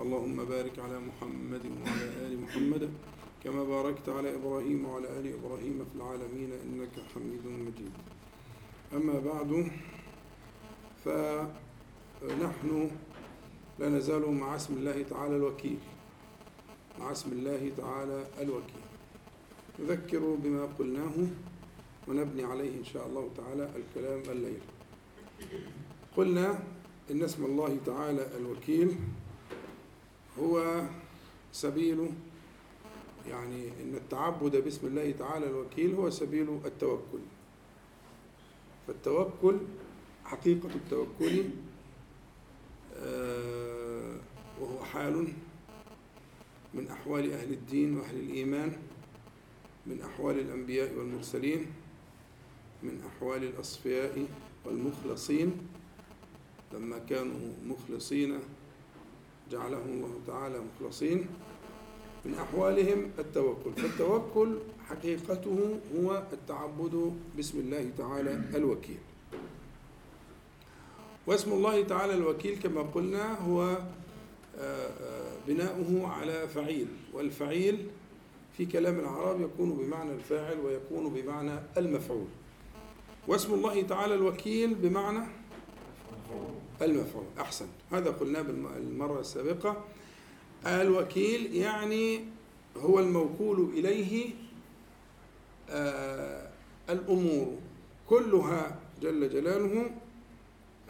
اللهم بارك على محمد وعلى آل محمد كما باركت على إبراهيم وعلى آل إبراهيم في العالمين إنك حميد مجيد. أما بعد فنحن لا نزال مع اسم الله تعالى الوكيل مع اسم الله تعالى الوكيل. نذكر بما قلناه ونبني عليه إن شاء الله تعالى الكلام الليل. قلنا إن اسم الله تعالى الوكيل هو سبيل يعني إن التعبد باسم الله تعالى الوكيل هو سبيل التوكل. فالتوكل حقيقة التوكل وهو حال من أحوال أهل الدين وأهل الإيمان من أحوال الأنبياء والمرسلين من أحوال الأصفياء والمخلصين. لما كانوا مخلصين جعلهم الله تعالى مخلصين من أحوالهم التوكل. فالتوكل حقيقته هو التعبد باسم الله تعالى الوكيل. واسم الله تعالى الوكيل كما قلنا هو بناؤه على فعيل والفعيل في كلام العرب يكون بمعنى الفاعل ويكون بمعنى المفعول. واسم الله تعالى الوكيل بمعنى المفعول أحسن. هذا قلناه بالمرة السابقة. الوكيل يعني هو الموكول إليه آه الأمور. كلها جل جلاله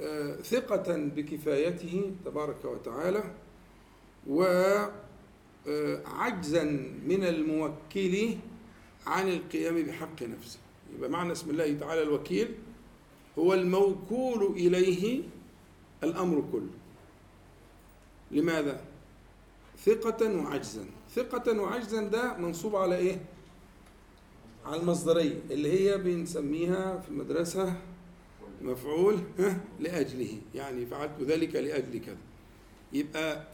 آه ثقة بكفايته تبارك وتعالى وعجزا من الموكل عن القيام بحق نفسه. يبقى معنى اسم الله تعالى الوكيل هو الموكول إليه الأمر كله. لماذا؟ ثقة وعجزا. ثقة وعجزا ده منصوب على إيه؟ على المصدرية اللي هي بنسميها في المدرسة مفعول لأجله. يعني فعلت ذلك لأجل كذا يبقى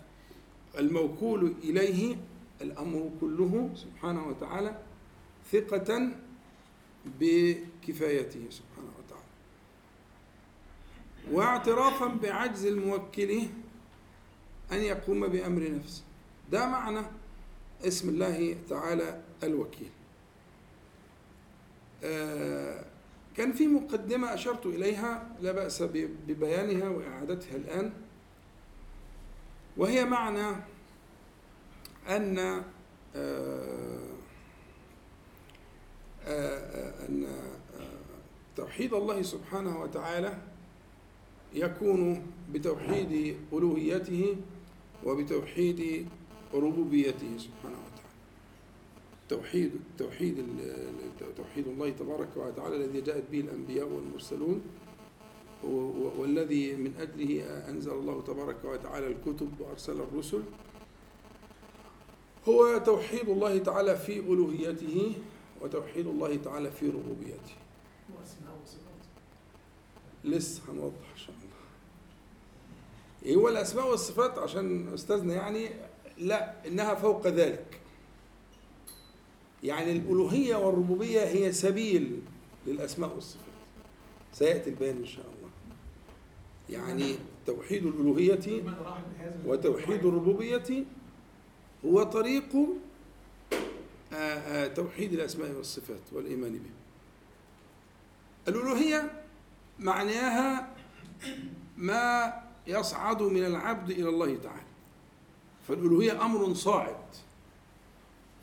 الموكول إليه الأمر كله سبحانه وتعالى ثقة بكفايته. سبحانه واعترافا بعجز الموكل أن يقوم بأمر نفسه. ده معنى اسم الله تعالى الوكيل. آه كان في مقدمة أشرت إليها لا بأس ببيانها وإعادتها الآن. وهي معنى أن آه آه أن توحيد الله سبحانه وتعالى يكون بتوحيد ألوهيته وبتوحيد ربوبيته سبحانه وتعالى. توحيد توحيد توحيد الله تبارك وتعالى الذي جاءت به الأنبياء والمرسلون والذي من أجله أنزل الله تبارك وتعالى الكتب وأرسل الرسل. هو توحيد الله تعالى في ألوهيته وتوحيد الله تعالى في ربوبيته. لسه هنوضح إن شاء الله. إيه هو الاسماء والصفات عشان أستاذنا يعني لا إنها فوق ذلك. يعني الألوهية والربوبية هي سبيل للأسماء والصفات. سيأتي البيان إن شاء الله. يعني توحيد الألوهية وتوحيد الربوبية هو طريق توحيد الأسماء والصفات والإيمان به. الألوهية معناها ما يصعد من العبد إلى الله تعالى. فالألوهية أمر صاعد.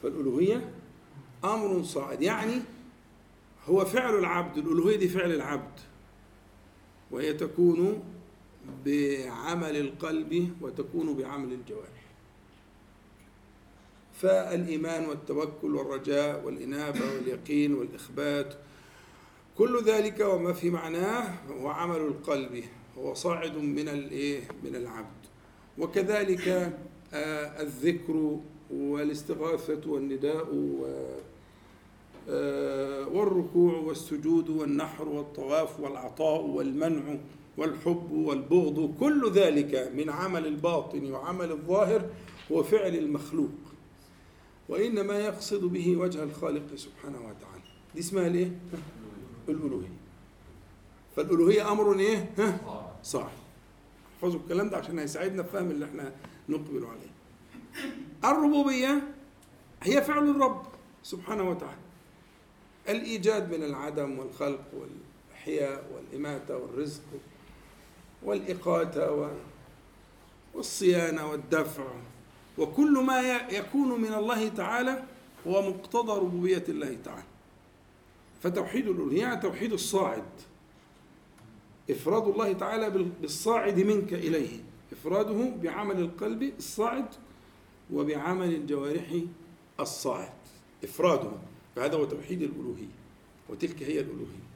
فالألوهية أمر صاعد. يعني هو فعل العبد الألوهية دي فعل العبد. وهي تكون بعمل القلب وتكون بعمل الجوارح. فالإيمان والتوكل والرجاء والإنابة واليقين والإخبات كل ذلك وما في معناه هو عمل القلب هو صاعد من الايه من العبد. وكذلك آه، الذكر والاستغاثة والنداء آه، والركوع والسجود والنحر والطواف والعطاء والمنع والحب والبغض كل ذلك من عمل الباطن وعمل الظاهر هو فعل المخلوق. وإنما يقصد به وجه الخالق سبحانه وتعالى. دي اسمها الإيه؟ الألوهية. فالألوهية أمر إيه؟ ها؟ صعب احفظوا الكلام ده عشان هيساعدنا في فهم اللي إحنا نقبل عليه. الربوبية هي فعل الرب سبحانه وتعالى. الإيجاد من العدم والخلق والإحياء والإماتة والرزق والإقاتة والصيانة والدفع. وكل ما يكون من الله تعالى هو مقتضى ربوبية الله تعالى. فتوحيد الألوهية يعني توحيد الصاعد. إفراد الله تعالى بالصاعد منك إليه. إفراده بعمل القلب الصاعد وبعمل الجوارح الصاعد. إفراده. فهذا هو توحيد الألوهية. وتلك هي الألوهية.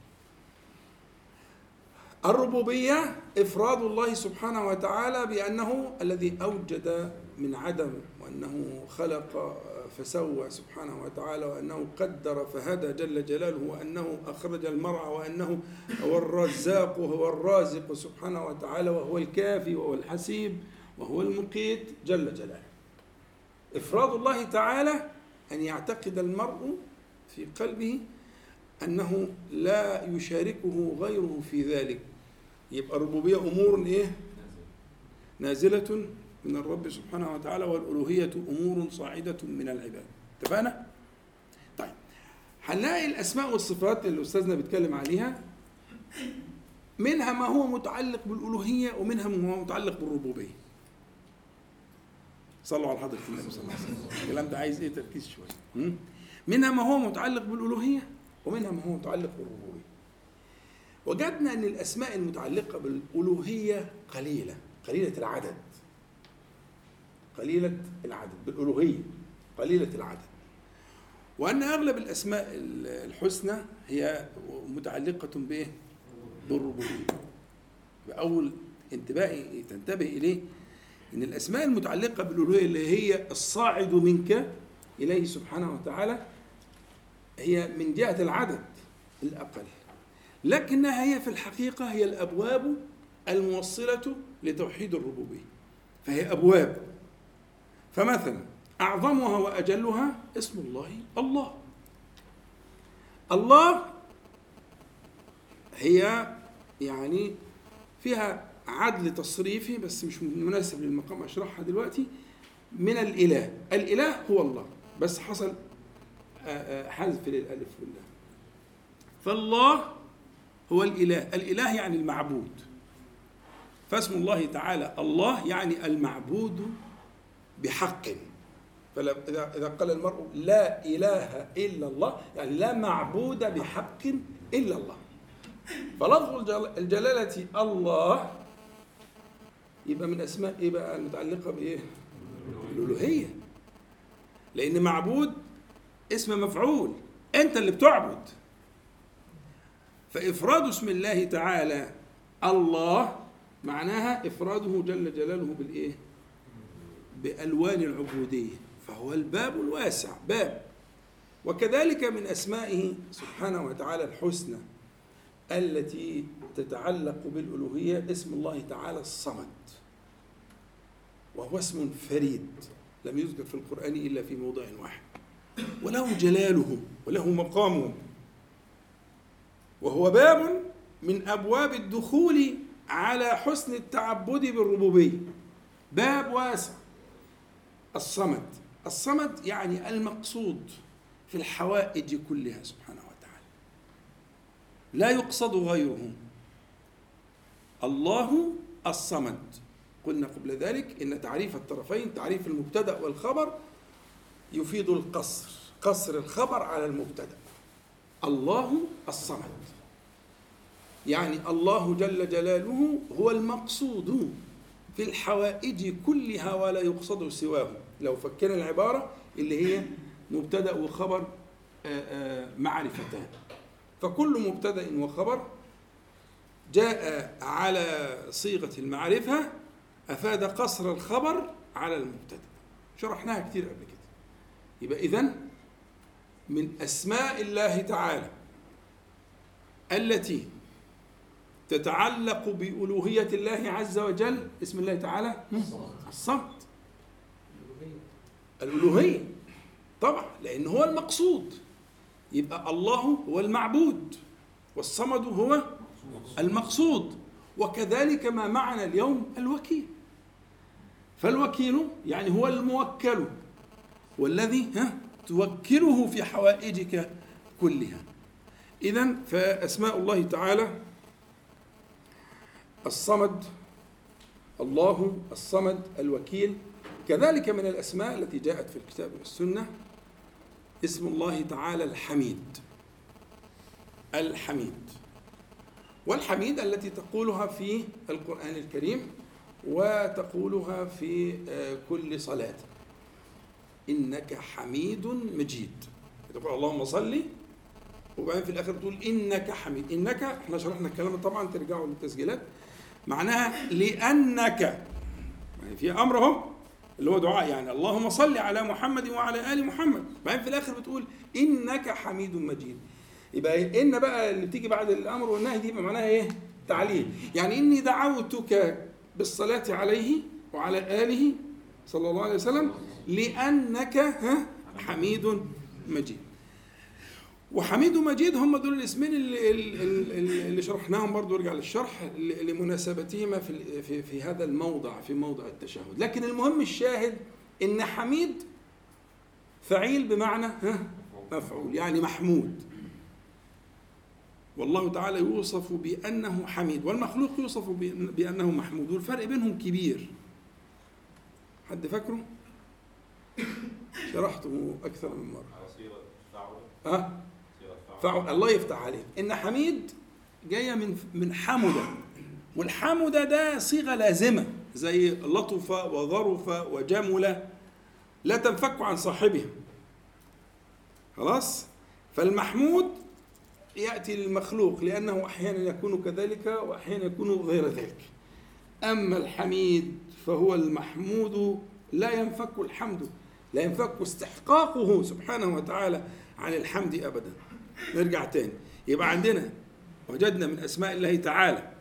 الربوبية إفراد الله سبحانه وتعالى بأنه الذي أوجد من عدم وأنه خلق فسوى سبحانه وتعالى وأنه قدر فهدى جل جلاله وأنه أخرج المرعى وأنه هو الرزاق وهو الرازق سبحانه وتعالى وهو الكافي وهو الحسيب وهو المقيت جل جلاله. إفراد الله تعالى أن يعتقد المرء في قلبه أنه لا يشاركه غيره في ذلك. يبقى الربوبية أمور إيه؟ نازلة. من الرب سبحانه وتعالى والألوهية أمور صاعدة من العباد. اتفقنا؟ طيب هنلاقي الأسماء والصفات اللي أستاذنا بيتكلم عليها منها ما هو متعلق بالألوهية ومنها ما هو متعلق بالربوبية. صلوا على حضرة النبي صلى الله عليه وسلم. الكلام ده عايز إيه؟ تركيز شوية. منها ما هو متعلق بالألوهية ومنها ما هو متعلق بالربوبية. وجدنا أن الأسماء المتعلقة بالألوهية قليلة قليلة العدد. قليلة العدد بالألوهية قليلة العدد. وأن أغلب الأسماء الحسنى هي متعلقة بإيه؟ بالربوبية. بأول انتباهي تنتبه إليه إن الأسماء المتعلقة بالألوهية اللي هي الصاعد منك إليه سبحانه وتعالى هي من جهة العدد الأقل. لكنها هي في الحقيقة هي الأبواب الموصلة لتوحيد الربوبية. فهي أبواب فمثلا أعظمها وأجلها اسم الله الله. الله هي يعني فيها عدل تصريفي بس مش مناسب للمقام أشرحها دلوقتي. من الإله. الإله هو الله. بس حصل حذف للألف واللام. فالله هو الإله. الإله يعني المعبود. فاسم الله تعالى الله يعني المعبود بحق فإذا إذا قال المرء لا إله إلا الله يعني لا معبود بحق إلا الله فلفظ الجلالة الله يبقى من أسماء إيه بقى المتعلقة بإيه؟ الألوهية لأن معبود اسم مفعول أنت اللي بتعبد فإفراد اسم الله تعالى الله معناها إفراده جل جلاله بالإيه؟ بألوان العبودية فهو الباب الواسع باب. وكذلك من أسمائه سبحانه وتعالى الحسنى التي تتعلق بالألوهية اسم الله تعالى الصمد. وهو اسم فريد لم يذكر في القرآن إلا في موضع واحد. وله جلاله وله مقامه. وهو باب من أبواب الدخول على حسن التعبد بالربوبية. باب واسع. الصمد. الصمد يعني المقصود في الحوائج كلها سبحانه وتعالى. لا يقصد غيره الله الصمد. قلنا قبل ذلك إن تعريف الطرفين تعريف المبتدأ والخبر يفيد القصر. قصر الخبر على المبتدأ. الله الصمد. يعني الله جل جلاله هو المقصود في الحوائج كلها ولا يقصد سواه. لو فكنا العبارة اللي هي مبتدأ وخبر معرفتان. فكل مبتدأ وخبر جاء على صيغة المعرفة أفاد قصر الخبر على المبتدأ. شرحناها كتير قبل كده. يبقى إذن من أسماء الله تعالى التي تتعلق بألوهية الله عز وجل اسم الله تعالى الصمد. الألوهية. طبعا لأن هو المقصود. يبقى الله هو المعبود والصمد هو المقصود. وكذلك ما معنا اليوم الوكيل. فالوكيل يعني هو الموكل والذي ها توكله في حوائجك كلها. إذا فأسماء الله تعالى الصمد الله الصمد الوكيل كذلك من الأسماء التي جاءت في الكتاب والسنة اسم الله تعالى الحميد. الحميد. والحميد التي تقولها في القرآن الكريم وتقولها في آه، كل صلاة. إنك حميد مجيد. تقول اللهم صل وبعدين في الآخر تقول إنك حميد. إنك إحنا شرحنا الكلام طبعا ترجعوا للتسجيلات. معناها لأنك يعني في أمر اهو اللي هو دعاء يعني. اللهم صل على محمد وعلى آل محمد. بعدين في الآخر بتقول إنك حميد مجيد. يبقى إن بقى اللي بتيجي بعد الأمر والنهي دي معناها إيه؟ تعليل. يعني إني دعوتك بالصلاة عليه وعلى آله صلى الله عليه وسلم لأنك حميد مجيد. وحميد ومجيد هم دول الاسمين اللي, اللي, اللي شرحناهم برضو ارجع للشرح لمناسبتهما في, في, في هذا الموضع في موضع التشهد. لكن المهم الشاهد إن حميد فعيل بمعنى ها؟ مفعول يعني محمود. والله تعالى يوصف بأنه حميد والمخلوق يوصف بأنه محمود. والفرق بينهم كبير. حد فاكره؟ شرحته أكثر من مرة. ها؟ فعل الله يفتح عليك. إن حميد جاية من من حمده والحمده ده صيغة لازمة زي لطف وظرف وجمل لا تنفك عن صاحبها خلاص؟ فالمحمود يأتي للمخلوق لأنه أحيانا يكون كذلك وأحيانا يكون غير ذلك. أما الحميد فهو المحمود لا ينفك الحمد لا ينفك استحقاقه سبحانه وتعالى عن الحمد ابدا. نرجع تاني. يبقى عندنا وجدنا من أسماء الله تعالى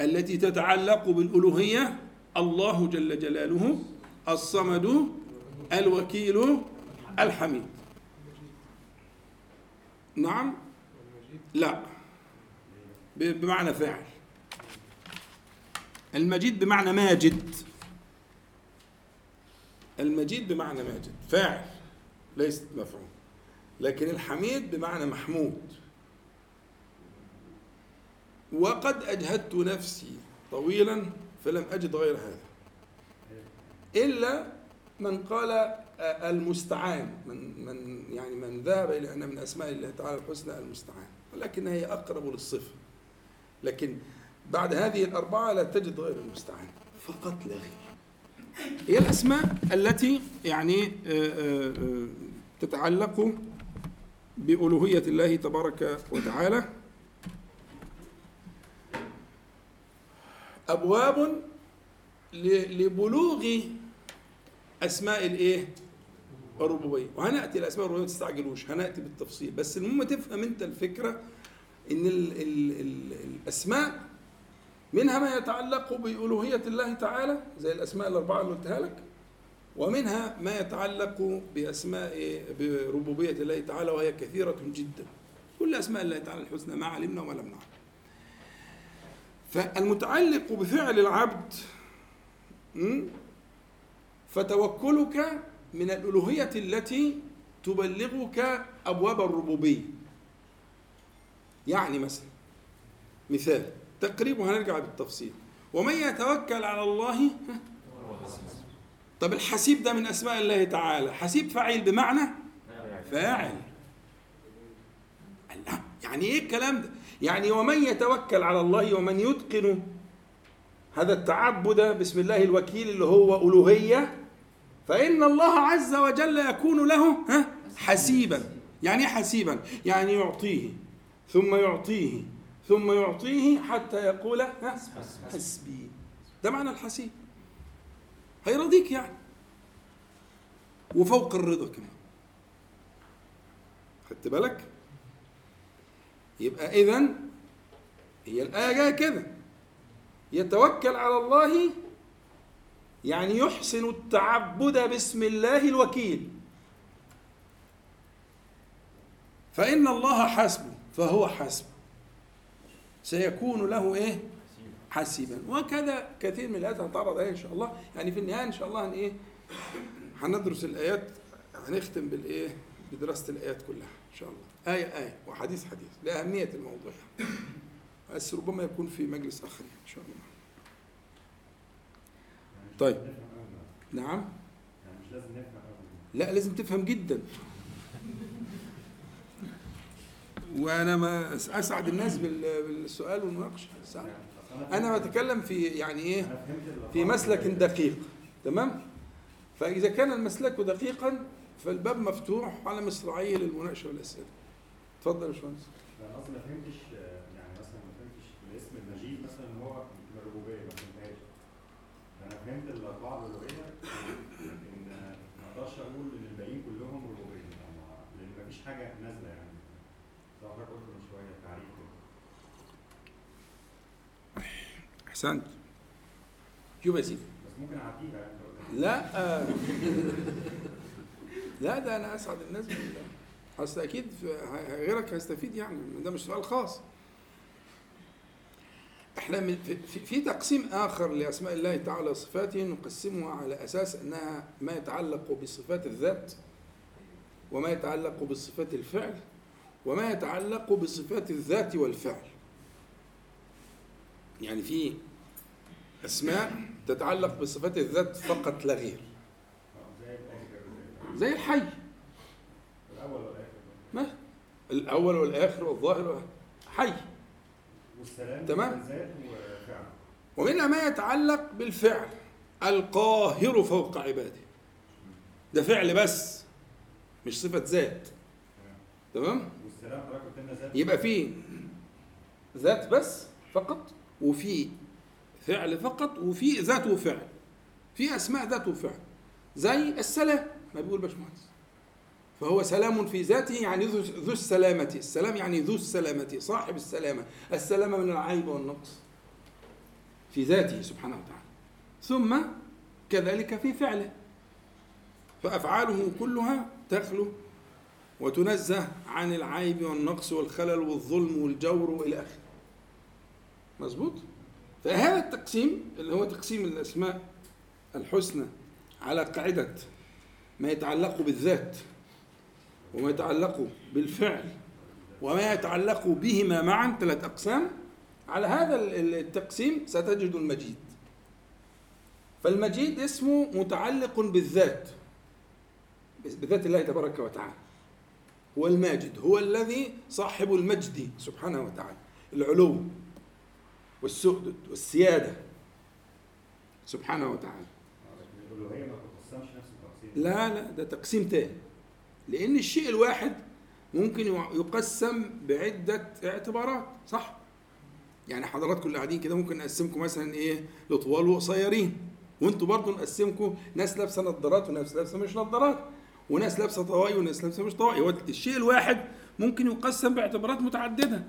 التي تتعلق بالألوهية الله جل جلاله الصمد الوكيل الحميد. نعم؟ لا. بمعنى فاعل. المجيد بمعنى ماجد. المجيد بمعنى ماجد. فاعل. ليس مفعول. لكن الحميد بمعنى محمود. وقد أجهدت نفسي طويلا فلم أجد غير هذا. إلا من قال المستعان من من يعني من ذهب إلى أن من أسماء الله تعالى الحسنى المستعان. ولكن هي أقرب للصفة. لكن بعد هذه الأربعة لا تجد غير المستعان. فقط لا غير. هي الأسماء التي يعني آه، آه، آه، تتعلق بألوهية الله تبارك وتعالى. أبواب لبلوغ أسماء الإيه؟ الربوبية. وهنأتي الأسماء الربوبية ما تستعجلوش. هنأتي بالتفصيل. بس المهم تفهم أنت الفكرة إن ال ال ال الأسماء منها ما يتعلق بألوهية الله تعالى زي الأسماء الأربعة اللي قلتها لك. ومنها ما يتعلق بأسماء بربوبية الله تعالى وهي كثيرة جدا. كل أسماء الله تعالى الحسنى ما علمنا وما لم نعلم. فالمتعلق بفعل العبد فتوكلك من الألوهية التي تبلغك أبواب الربوبية. يعني مثلا مثال تقريب وهنرجع بالتفصيل. ومن يتوكل على الله طب الحسيب ده من أسماء الله تعالى حسيب فاعل بمعنى فاعل. يعني إيه الكلام ده؟ يعني ومن يتوكل على الله ومن يتقن هذا التعبد بسم الله الوكيل اللي هو ألوهية فإن الله عز وجل يكون له حسيبا. يعني إيه حسيبا؟ يعني يعطيه ثم يعطيه ثم يعطيه حتى يقول حسبي. ده معنى الحسيب. هيرضيك يعني. وفوق الرضا كمان. خدت بالك؟ يبقى اذا هي الآية جاية كده. يتوكل على الله يعني يحسن التعبد باسم الله الوكيل. فإن الله حسبه فهو حسبه سيكون له إيه؟ حسيبا وكذا كثير من الآيات هنتعرض عليها إن شاء الله. يعني في النهاية إن شاء الله هن إيه؟ هندرس الآيات هنختم بالإيه؟ بدراسة الآيات كلها إن شاء الله. آية آية وحديث حديث. لأهمية الموضوع. بس ربما يكون في مجلس آخر إن شاء الله. طيب. نعم. مش لازم نفهم لا لازم تفهم جدا. وأنا ما اسعد الناس بال- بالسؤال والمناقشة. أنا بتكلم في يعني إيه؟ في مسلك دقيق تمام؟ فإذا كان المسلك دقيقا فالباب مفتوح على مصراعيه للمناقشه والأسئلة. اتفضل يا باشمهندس. أنا أصلا ما فهمتش يعني مثلا ما فهمتش الاسم المجيد مثلا هو الربوبية ما فهمتهاش. أنا فهمت الاربعه الالوهيه ان ما أقدرش أقول ان الباقيين كلهم ربوبيه يعني لأن ما فيش حاجة نازله يعني زي ما حضرتك قلت من شوية تعريف كده احسنت. شوف يا سيدي بس ممكن اعديها لو قلت. لا لا ده أنا أسعد الناس بالله. أصل أكيد غيرك هيستفيد يعني ده مش سؤال خاص. إحنا في- في تقسيم آخر لأسماء الله تعالى وصفاته نقسمها على أساس أنها ما يتعلق بصفات الذات وما يتعلق بصفات الفعل وما يتعلق بصفات الذات والفعل. يعني في أسماء تتعلق بصفات الذات فقط لا غير. زي الحي. الأول والاخر ما؟ الأول والآخر والظاهر وال- حي. والسلام تمام. ومنها ما يتعلق بالفعل. القاهر فوق عباده. ده فعل بس مش صفة ذات. تمام. يبقى في ذات بس فقط وفي فعل فقط وفي ذات وفعل في أسماء ذات وفعل زي السلام ما بيقول باشمهندس فهو سلام في ذاته يعني ذو السلامة السلام يعني ذو السلامة صاحب السلامة السلامة من العيب والنقص في ذاته سبحانه وتعالى ثم كذلك في فعله فأفعاله كلها تخلو وتنزه عن العيب والنقص والخلل والظلم والجور وإلى آخره. مظبوط؟ فهذا التقسيم اللي هو تقسيم الأسماء الحسنى على قاعدة ما يتعلق بالذات وما يتعلق بالفعل وما يتعلق بهما معا ثلاث أقسام على هذا ال- التقسيم ستجد المجيد. فالمجيد اسمه متعلق بالذات بذات الله تبارك وتعالى. هو الماجد هو الذي صاحب المجد سبحانه وتعالى العلو والسؤدد والسيادة. سبحانه وتعالى. لا لا ده تقسيم تاني. لأن الشيء الواحد ممكن يقسم بعدة اعتبارات صح؟ يعني حضراتكم اللي قاعدين كده ممكن نقسمكم مثلا إيه؟ لطوال وقصيرين. وأنتوا برضه نقسمكم ناس لابسة نظارات وناس لابسة مش نظارات وناس لابسة طواقي وناس لابسة مش طواقي. هو الشيء الواحد ممكن يقسم باعتبارات متعددة.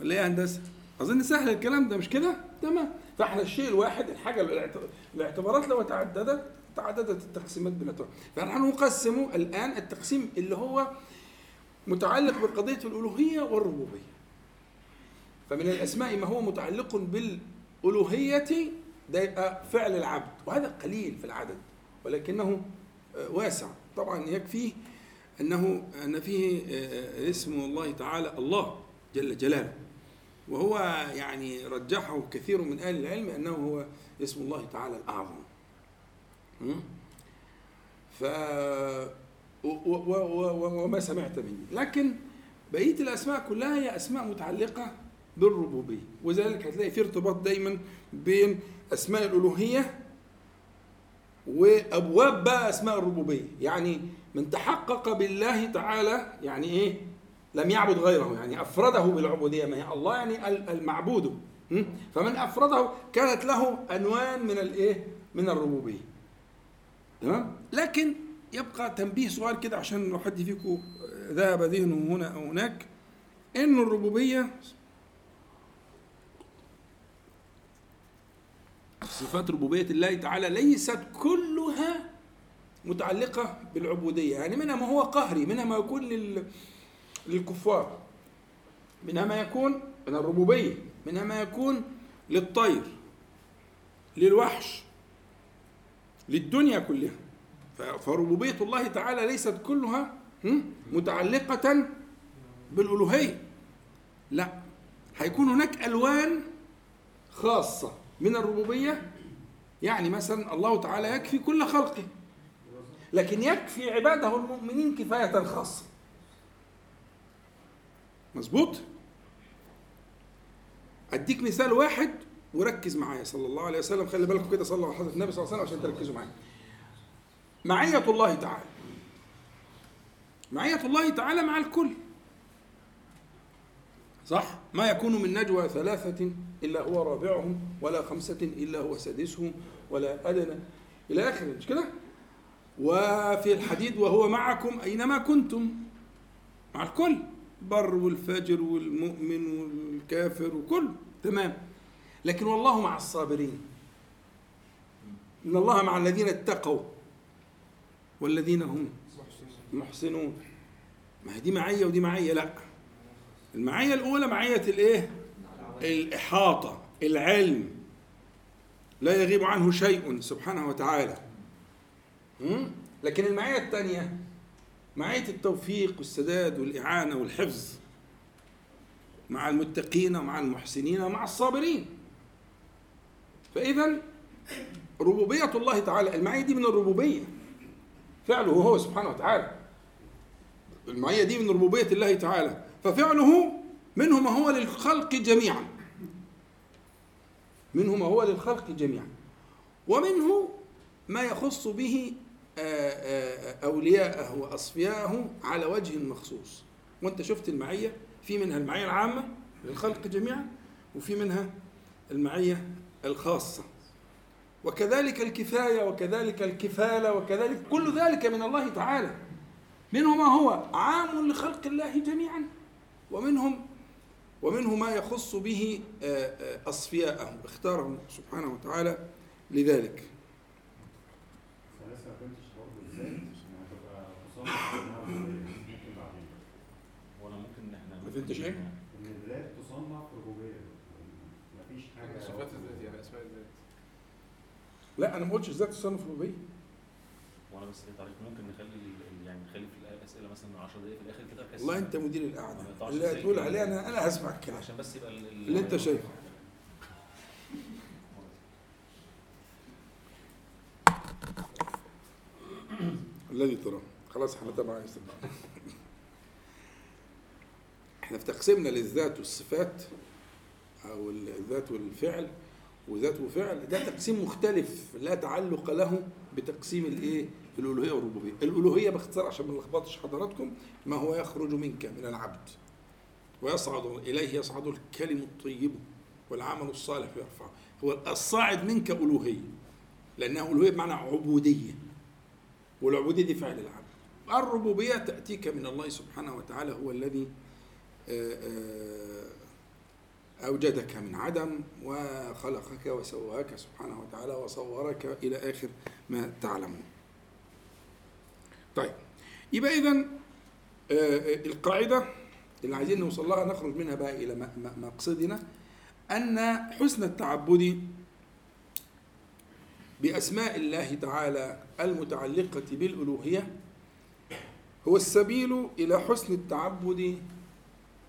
ولا إيه يا هندسة؟ أظن سهل الكلام ده مش كده؟ تمام. فإحنا الشيء الواحد الحاجة الاعت- الاعتبارات لو تعددت تعددت التقسيمات بالاعتبار فنحن نقسم الآن التقسيم اللي هو متعلق بقضيه الألوهية والربوبية. فمن الأسماء ما هو متعلق بالألوهية ده يبقى فعل العبد. وهذا قليل في العدد ولكنه آه، واسع. طبعا يكفي أنه أن فيه آه، اسم الله تعالى الله جل جلاله. وهو يعني رجحه كثير من أهل العلم أنه هو اسم الله تعالى الأعظم. م? ف وما سمعت مني. لكن بقية الأسماء كلها هي أسماء متعلقة بالربوبية. وذلك هتلاقي في ارتباط دايما بين أسماء الألوهية وأبواب بقى أسماء الربوبية. يعني من تحقق بالله تعالى يعني إيه؟ لم يعبد غيره يعني أفرده بالعبودية. ما هي الله يعني ال- المعبود? فمن أفرده كانت له أنوان من الايه من الربوبية. تمام؟ لكن يبقى تنبيه صغير كده عشان لو حد فيكم ذهب ذهنه هنا أو هناك. إن الربوبية صفات ربوبية الله تعالى ليست كلها متعلقة بالعبودية. يعني منها ما هو قهري منها ما يكون لل للكفار منها ما يكون من الربوبية منها ما يكون للطير للوحش للدنيا كلها. فربوبية الله تعالى ليست كلها متعلقة بالألوهية. لا هيكون هناك ألوان خاصة من الربوبية. يعني مثلا الله تعالى يكفي كل خلقه لكن يكفي عباده المؤمنين كفاية خاصة. مظبوط؟ أديك مثال واحد وركز معايا صلى الله عليه وسلم. خلي بالكم كده صلوا على حضره النبي صلى الله عليه وسلم عشان تركزوا معايا. معية الله تعالى. معية الله تعالى مع الكل. صح؟ ما يكون من نجوى ثلاثة إلا هو رابعهم ولا خمسة إلا هو سادسهم ولا أدنى. إلى آخره. مش كده؟ وفي الحديد وهو معكم أينما كنتم. مع الكل. بر والفاجر والمؤمن والكافر وكل تمام. لكن والله مع الصابرين. إن الله مع الذين اتقوا والذين هم محسنون. ما هي دي معية ودي معية؟ لا. المعية الأولى معية الإيه؟ الإحاطة العلم. لا يغيب عنه شيء سبحانه وتعالى? لكن المعية الثانية معية التوفيق والسداد والإعانة والحفظ مع المتقين ومع المحسنين ومع الصابرين. فإذا ربوبية الله تعالى المعية دي من الربوبية. فعله هو سبحانه وتعالى. المعية دي من ربوبية الله تعالى. ففعله منه ما هو للخلق جميعا. منه ما هو للخلق جميعا. ومنه ما يخص به أولياءه وأصفياءه على وجه مخصوص. وأنت شفت المعية في منها المعية العامة للخلق جميعا وفي منها المعية الخاصة. وكذلك الكفاية وكذلك الكفالة وكذلك كل ذلك من الله تعالى. منه ما هو عام لخلق الله جميعا. ومنهم ومنه ما يخص به آه، آه، أصفياءه. اختارهم سبحانه وتعالى لذلك أنا لسه ما فهمتش برضه إزاي يعني هتبقى تصنف ربوبيه ممكن بعدين وأنا ممكن إحنا ما فهمتش إيه؟ ان الذات تصنف ربوبيه مفيش حاجة صفات الذات يعني أسماء الذات. لا أنا ما قلتش ذات الصنف الربوبية. وأنا بس تعريف ممكن نخلي يعني نخلي في الاسئله مثلا 10 دقائق في الآخر كده والله أنت مدير يقطعش اللي هتقول كده. عليه أنا أنا هسمع الكلام عشان بس يبقى ال- ال- اللي أنت شايفه. الذي تراه. خلاص إحنا تبع إحنا في تقسيمنا للذات والصفات أو الذات والفعل وذات وفعل ده تقسيم مختلف لا تعلق له بتقسيم الإيه؟ الألوهية والربوبية. الألوهية باختصار عشان ما نلخبطش حضراتكم ما هو يخرج منك من العبد ويصعد إليه يصعد الكلم الطيب والعمل الصالح يرفعه. هو الصاعد منك ألوهية لأنها ألوهية بمعنى عبودية. والعبودية دي فعل العبد. الربوبية تأتيك من الله سبحانه وتعالى هو الذي آه، آه، أوجدك من عدم وخلقك وسواك سبحانه وتعالى وصورك إلى آخر ما تعلمون. طيب يبقى إذا القاعدة اللي عايزين نوصل لها نخرج منها بقى إلى مقصدنا أن حسن التعبد بأسماء الله تعالى المتعلقة بالألوهية هو السبيل إلى حسن التعبد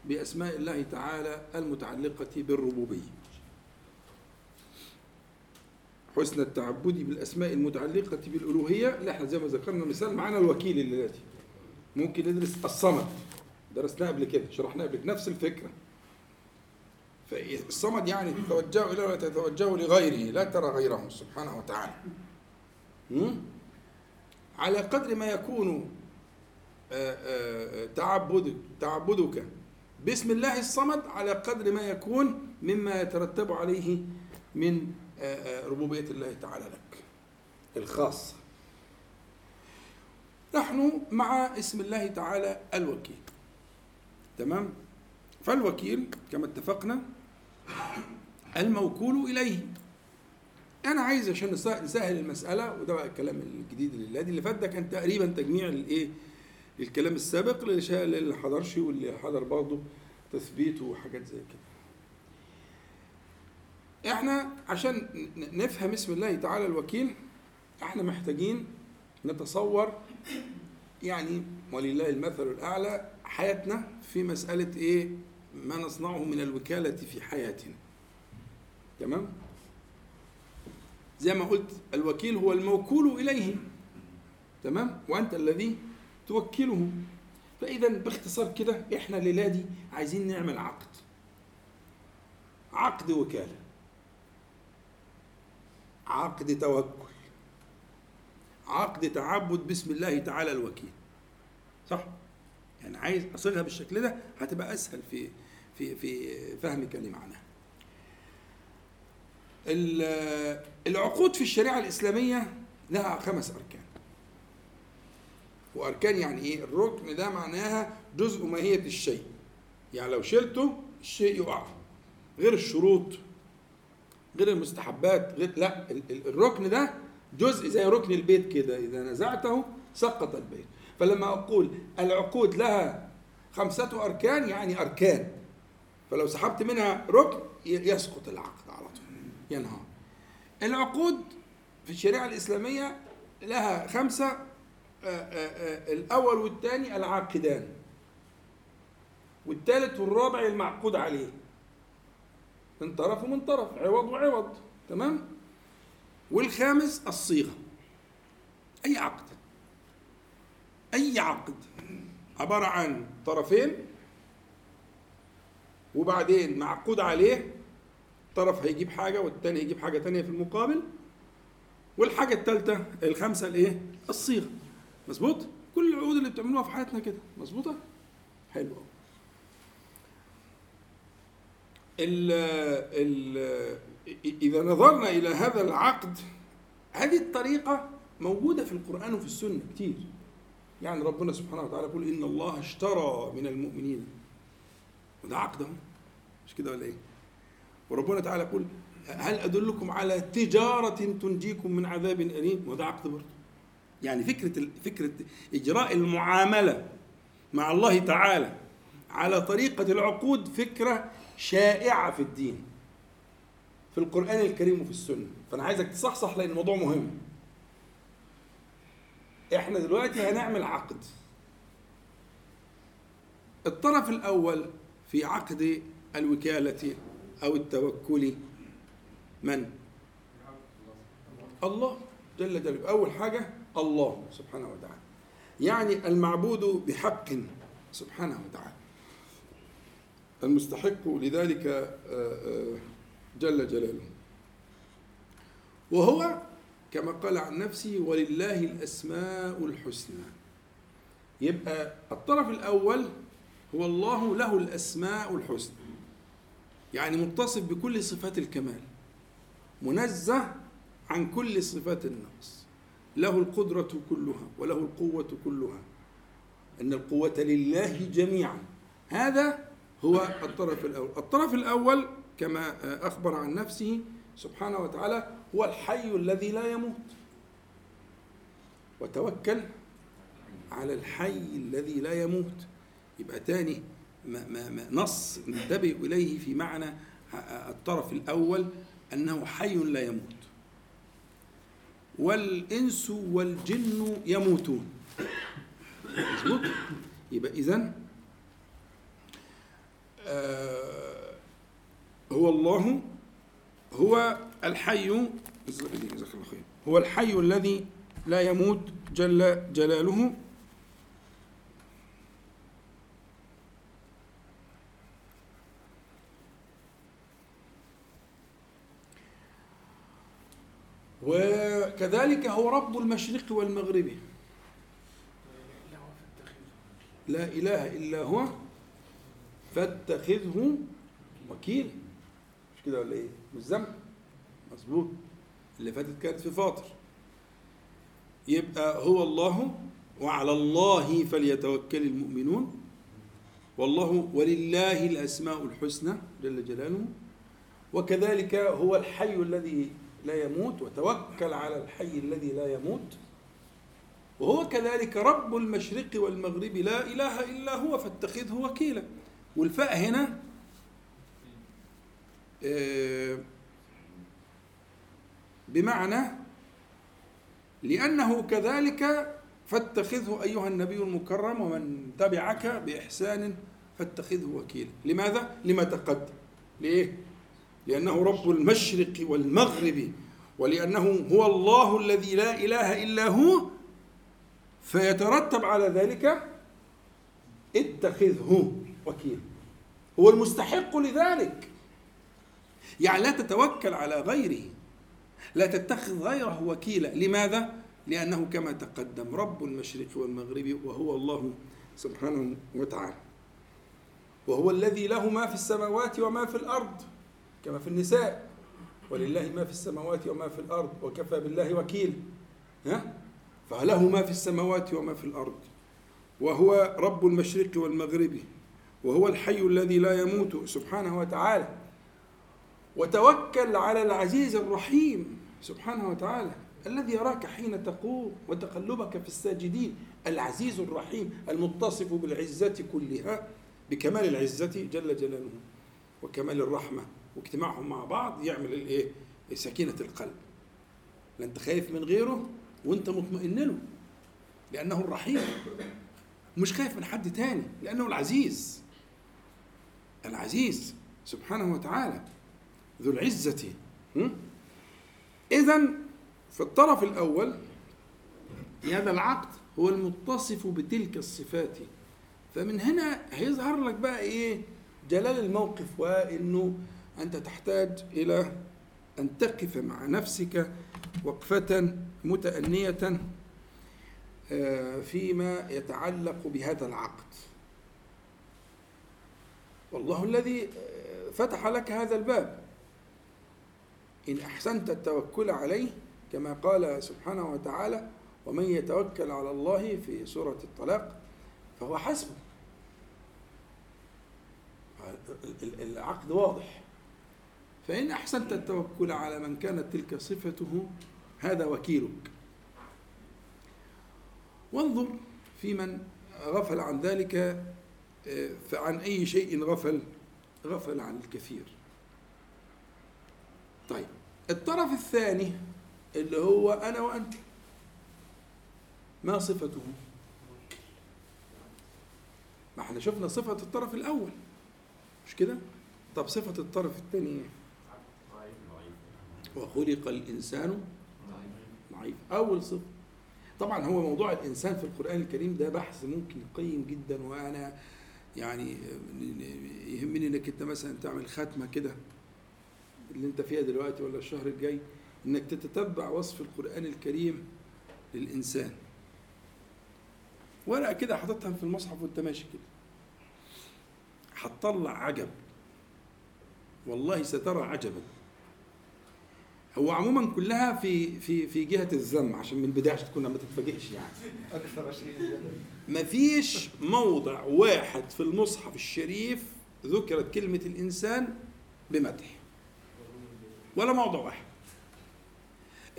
بأسماء الله تعالى المتعلقة بالربوبية. حسن التعبد بالأسماء المتعلقة بالألوهية إحنا زي ما ذكرنا مثال معانا الوكيل اللي ممكن ندرس الصمد. درسناه قبل كده شرحناه قبل نفس الفكرة. فالصمد يعني تتوجه إليه ولا تتوجه لغيره لا ترى غيره سبحانه وتعالى? على قدر ما يكون آه، آه، آه، تعبدك تعبدك. باسم الله الصمد على قدر ما يكون مما يترتب عليه من ربوبية الله تعالى لك الخاصة ونحن مع اسم الله تعالى الوكيل. تمام؟ فالوكيل كما اتفقنا الموكول إليه. أنا عايز عشان نس- نسهل المسألة وده بقى الكلام الجديد اللي اللي فات ده كان تقريبا تجميع الإيه الكلام السابق اللي حضرش واللي حضر برضه تثبيته وحاجات زي كده. إحنا عشان نفهم اسم الله تعالى الوكيل إحنا محتاجين نتصور يعني ولله المثل الأعلى حياتنا في مسألة إيه؟ ما نصنعه من الوكالة في حياتنا. تمام؟ زي ما قلت الوكيل هو الموكول إليه. تمام؟ وأنت الذي توكله. فإذا باختصار كده إحنا الليلة دي عايزين نعمل عقد. عقد وكالة. عقد توكل. عقد تعبد باسم الله تعالى الوكيل. صح؟ يعني عايز أصيغها بالشكل ده هتبقى أسهل في في في فهمك لمعناها العقود في الشريعة الإسلامية لها خمس أركان. وأركان يعني إيه؟ الركن ده معناها جزء ماهية الشيء. يعني لو شلته الشيء يقع. غير الشروط غير المستحبات غير لا ال- ال- الركن ده جزء زي ركن البيت كده. إذا نزعته سقط البيت. فلما أقول العقود لها خمسة أركان يعني أركان. فلو سحبت منها ركن يسقط العقد. ينهار العقود في الشريعة الإسلامية لها خمسة آه، آه، آه، الأول والثاني العاقدان. والثالث والرابع المعقود عليه. من طرف ومن طرف عوض وعوض تمام؟ والخامس الصيغة. أي عقد. أي عقد. عبارة عن طرفين وبعدين معقود عليه طرف هيجيب حاجة والتاني هيجيب حاجة تانية في المقابل والحاجة الثالثه الخامسة الإيه؟ الصيغة. مظبوط؟ كل العقود اللي بتعملوها في حياتنا كده. مظبوطة؟ حلو. ال ال إذا نظرنا إلى هذا العقد هذه الطريقة موجودة في القرآن وفي السنة كتير. يعني ربنا سبحانه وتعالى يقول إن الله اشترى من المؤمنين. وده عقد مش كده ولا إيه؟ وربنا تعالى يقول هل أدلكم على تجارة تنجيكم من عذاب أليم؟ وده عقد برضه. يعني فكرة فكرة إجراء المعاملة مع الله تعالى على طريقة العقود فكرة شائعة في الدين. في القرآن الكريم وفي السنة. فأنا عايزك تصحصح لأن الموضوع مهم. إحنا دلوقتي هنعمل عقد. الطرف الأول في عقد الوكالة أو التوكل من؟ الله جل جلاله. أول حاجة الله سبحانه وتعالى. يعني المعبود بحق سبحانه وتعالى. المستحق لذلك آه، آه، جل جلاله. وهو كما قال عن نفسه ولله الأسماء الحسنى. يبقى الطرف الأول هو الله له الأسماء الحسنى. يعني متصف بكل صفات الكمال منزه عن كل صفات النقص. له القدرة كلها وله القوة كلها. أن القوة لله جميعا. هذا هو الطرف الأول. الطرف الأول كما أخبر عن نفسه سبحانه وتعالى هو الحي الذي لا يموت. وتوكل على الحي الذي لا يموت. يبقى تاني نص ننتبه إليه في معنى الطرف الأول أنه حي لا يموت. والإنس والجن يموتون. مظبوط يبقى إذن آه هو الله هو الحي جزاك الله هو الحي الذي لا يموت جل جلاله. وكذلك هو رب المشرق والمغرب. لا إله إلا هو فاتخذه وكيل. مش كده ولا إيه؟ مش ذنب. مظبوط. اللي فاتت كانت في فاطر. يبقى هو الله وعلى الله فليتوكل المؤمنون. والله ولله الأسماء الحسنى جل جلاله. وكذلك هو الحي الذي لا يموت وتوكل على الحي الذي لا يموت وهو كذلك رب المشرق والمغرب لا إله إلا هو فاتخذه وكيلا والفاء هنا آه، بمعنى لأنه كذلك فاتخذه أيها النبي المكرم ومن تبعك بإحسان فاتخذه وكيلا لماذا؟ لما تقدم ليه؟ لأنه رب المشرق والمغرب ولأنه هو الله الذي لا إله إلا هو فيترتب على ذلك اتخذه وكيلا هو المستحق لذلك. يعني لا تتوكل على غيره لا تتخذ غيره وكيلا. لماذا؟ لأنه كما تقدم رب المشرق والمغرب وهو الله سبحانه وتعالى. وهو الذي له ما في السماوات وما في الأرض. كما في النساء ولله ما في السماوات وما في الأرض وكفى بالله وكيل ها؟ فله ما في السماوات وما في الأرض وهو رب المشرق والمغرب وهو الحي الذي لا يموت سبحانه وتعالى وتوكل على العزيز الرحيم سبحانه وتعالى الذي يراك حين تقوم وتقلبك في الساجدين العزيز الرحيم المتصف بالعزة كلها بكمال العزة جل جلاله وكمال الرحمة واجتماعهم مع بعض يعمل الايه؟ سكينة القلب. لا أنت خايف من غيره وأنت مطمئن له لأنه الرحيم. مش خايف من حد تاني لأنه العزيز. العزيز سبحانه وتعالى ذو العزة. إذا في الطرف الأول هذا العقد هو المتصف بتلك الصفات. فمن هنا هيظهر لك بقى إيه؟ جلال الموقف وإنه أنت تحتاج إلى أن تقف مع نفسك وقفة متأنية آه، فيما يتعلق بهذا العقد. والله الذي آه، فتح لك هذا الباب. إن أحسنت التوكل عليه كما قال سبحانه وتعالى ومن يتوكل على الله في سورة الطلاق فهو حسبه. العقد واضح. فإن أحسنت التوكل على من كانت تلك صفته هذا وكيلك. وانظر في من غفل عن ذلك فعن أي شيء غفل غفل عن الكثير. طيب الطرف الثاني اللي هو أنا وأنت. ما صفته؟ ما إحنا شفنا صفة الطرف الأول. مش كده؟ طب صفة الطرف الثاني إيه؟ وخلق الإنسان ضعيف أول صفة. طبعا هو موضوع الإنسان في القرآن الكريم ده بحث ممكن قيم جدا وأنا يعني يهمني إنك أنت مثلا تعمل ختمة كده اللي أنت فيها دلوقتي ولا الشهر الجاي إنك تتتبع وصف القرآن الكريم للإنسان. ورقة كده حاططها في المصحف وأنت ماشي كده. هتطلع عجب. والله سترى عجبا. هو عموما كلها في في في جهة الذم عشان من البداية عشان تكون ما تتفاجئش يعني. أكثر شيء. مفيش موضع واحد في المصحف الشريف ذكرت كلمة الإنسان بمدح ولا موضع واحد.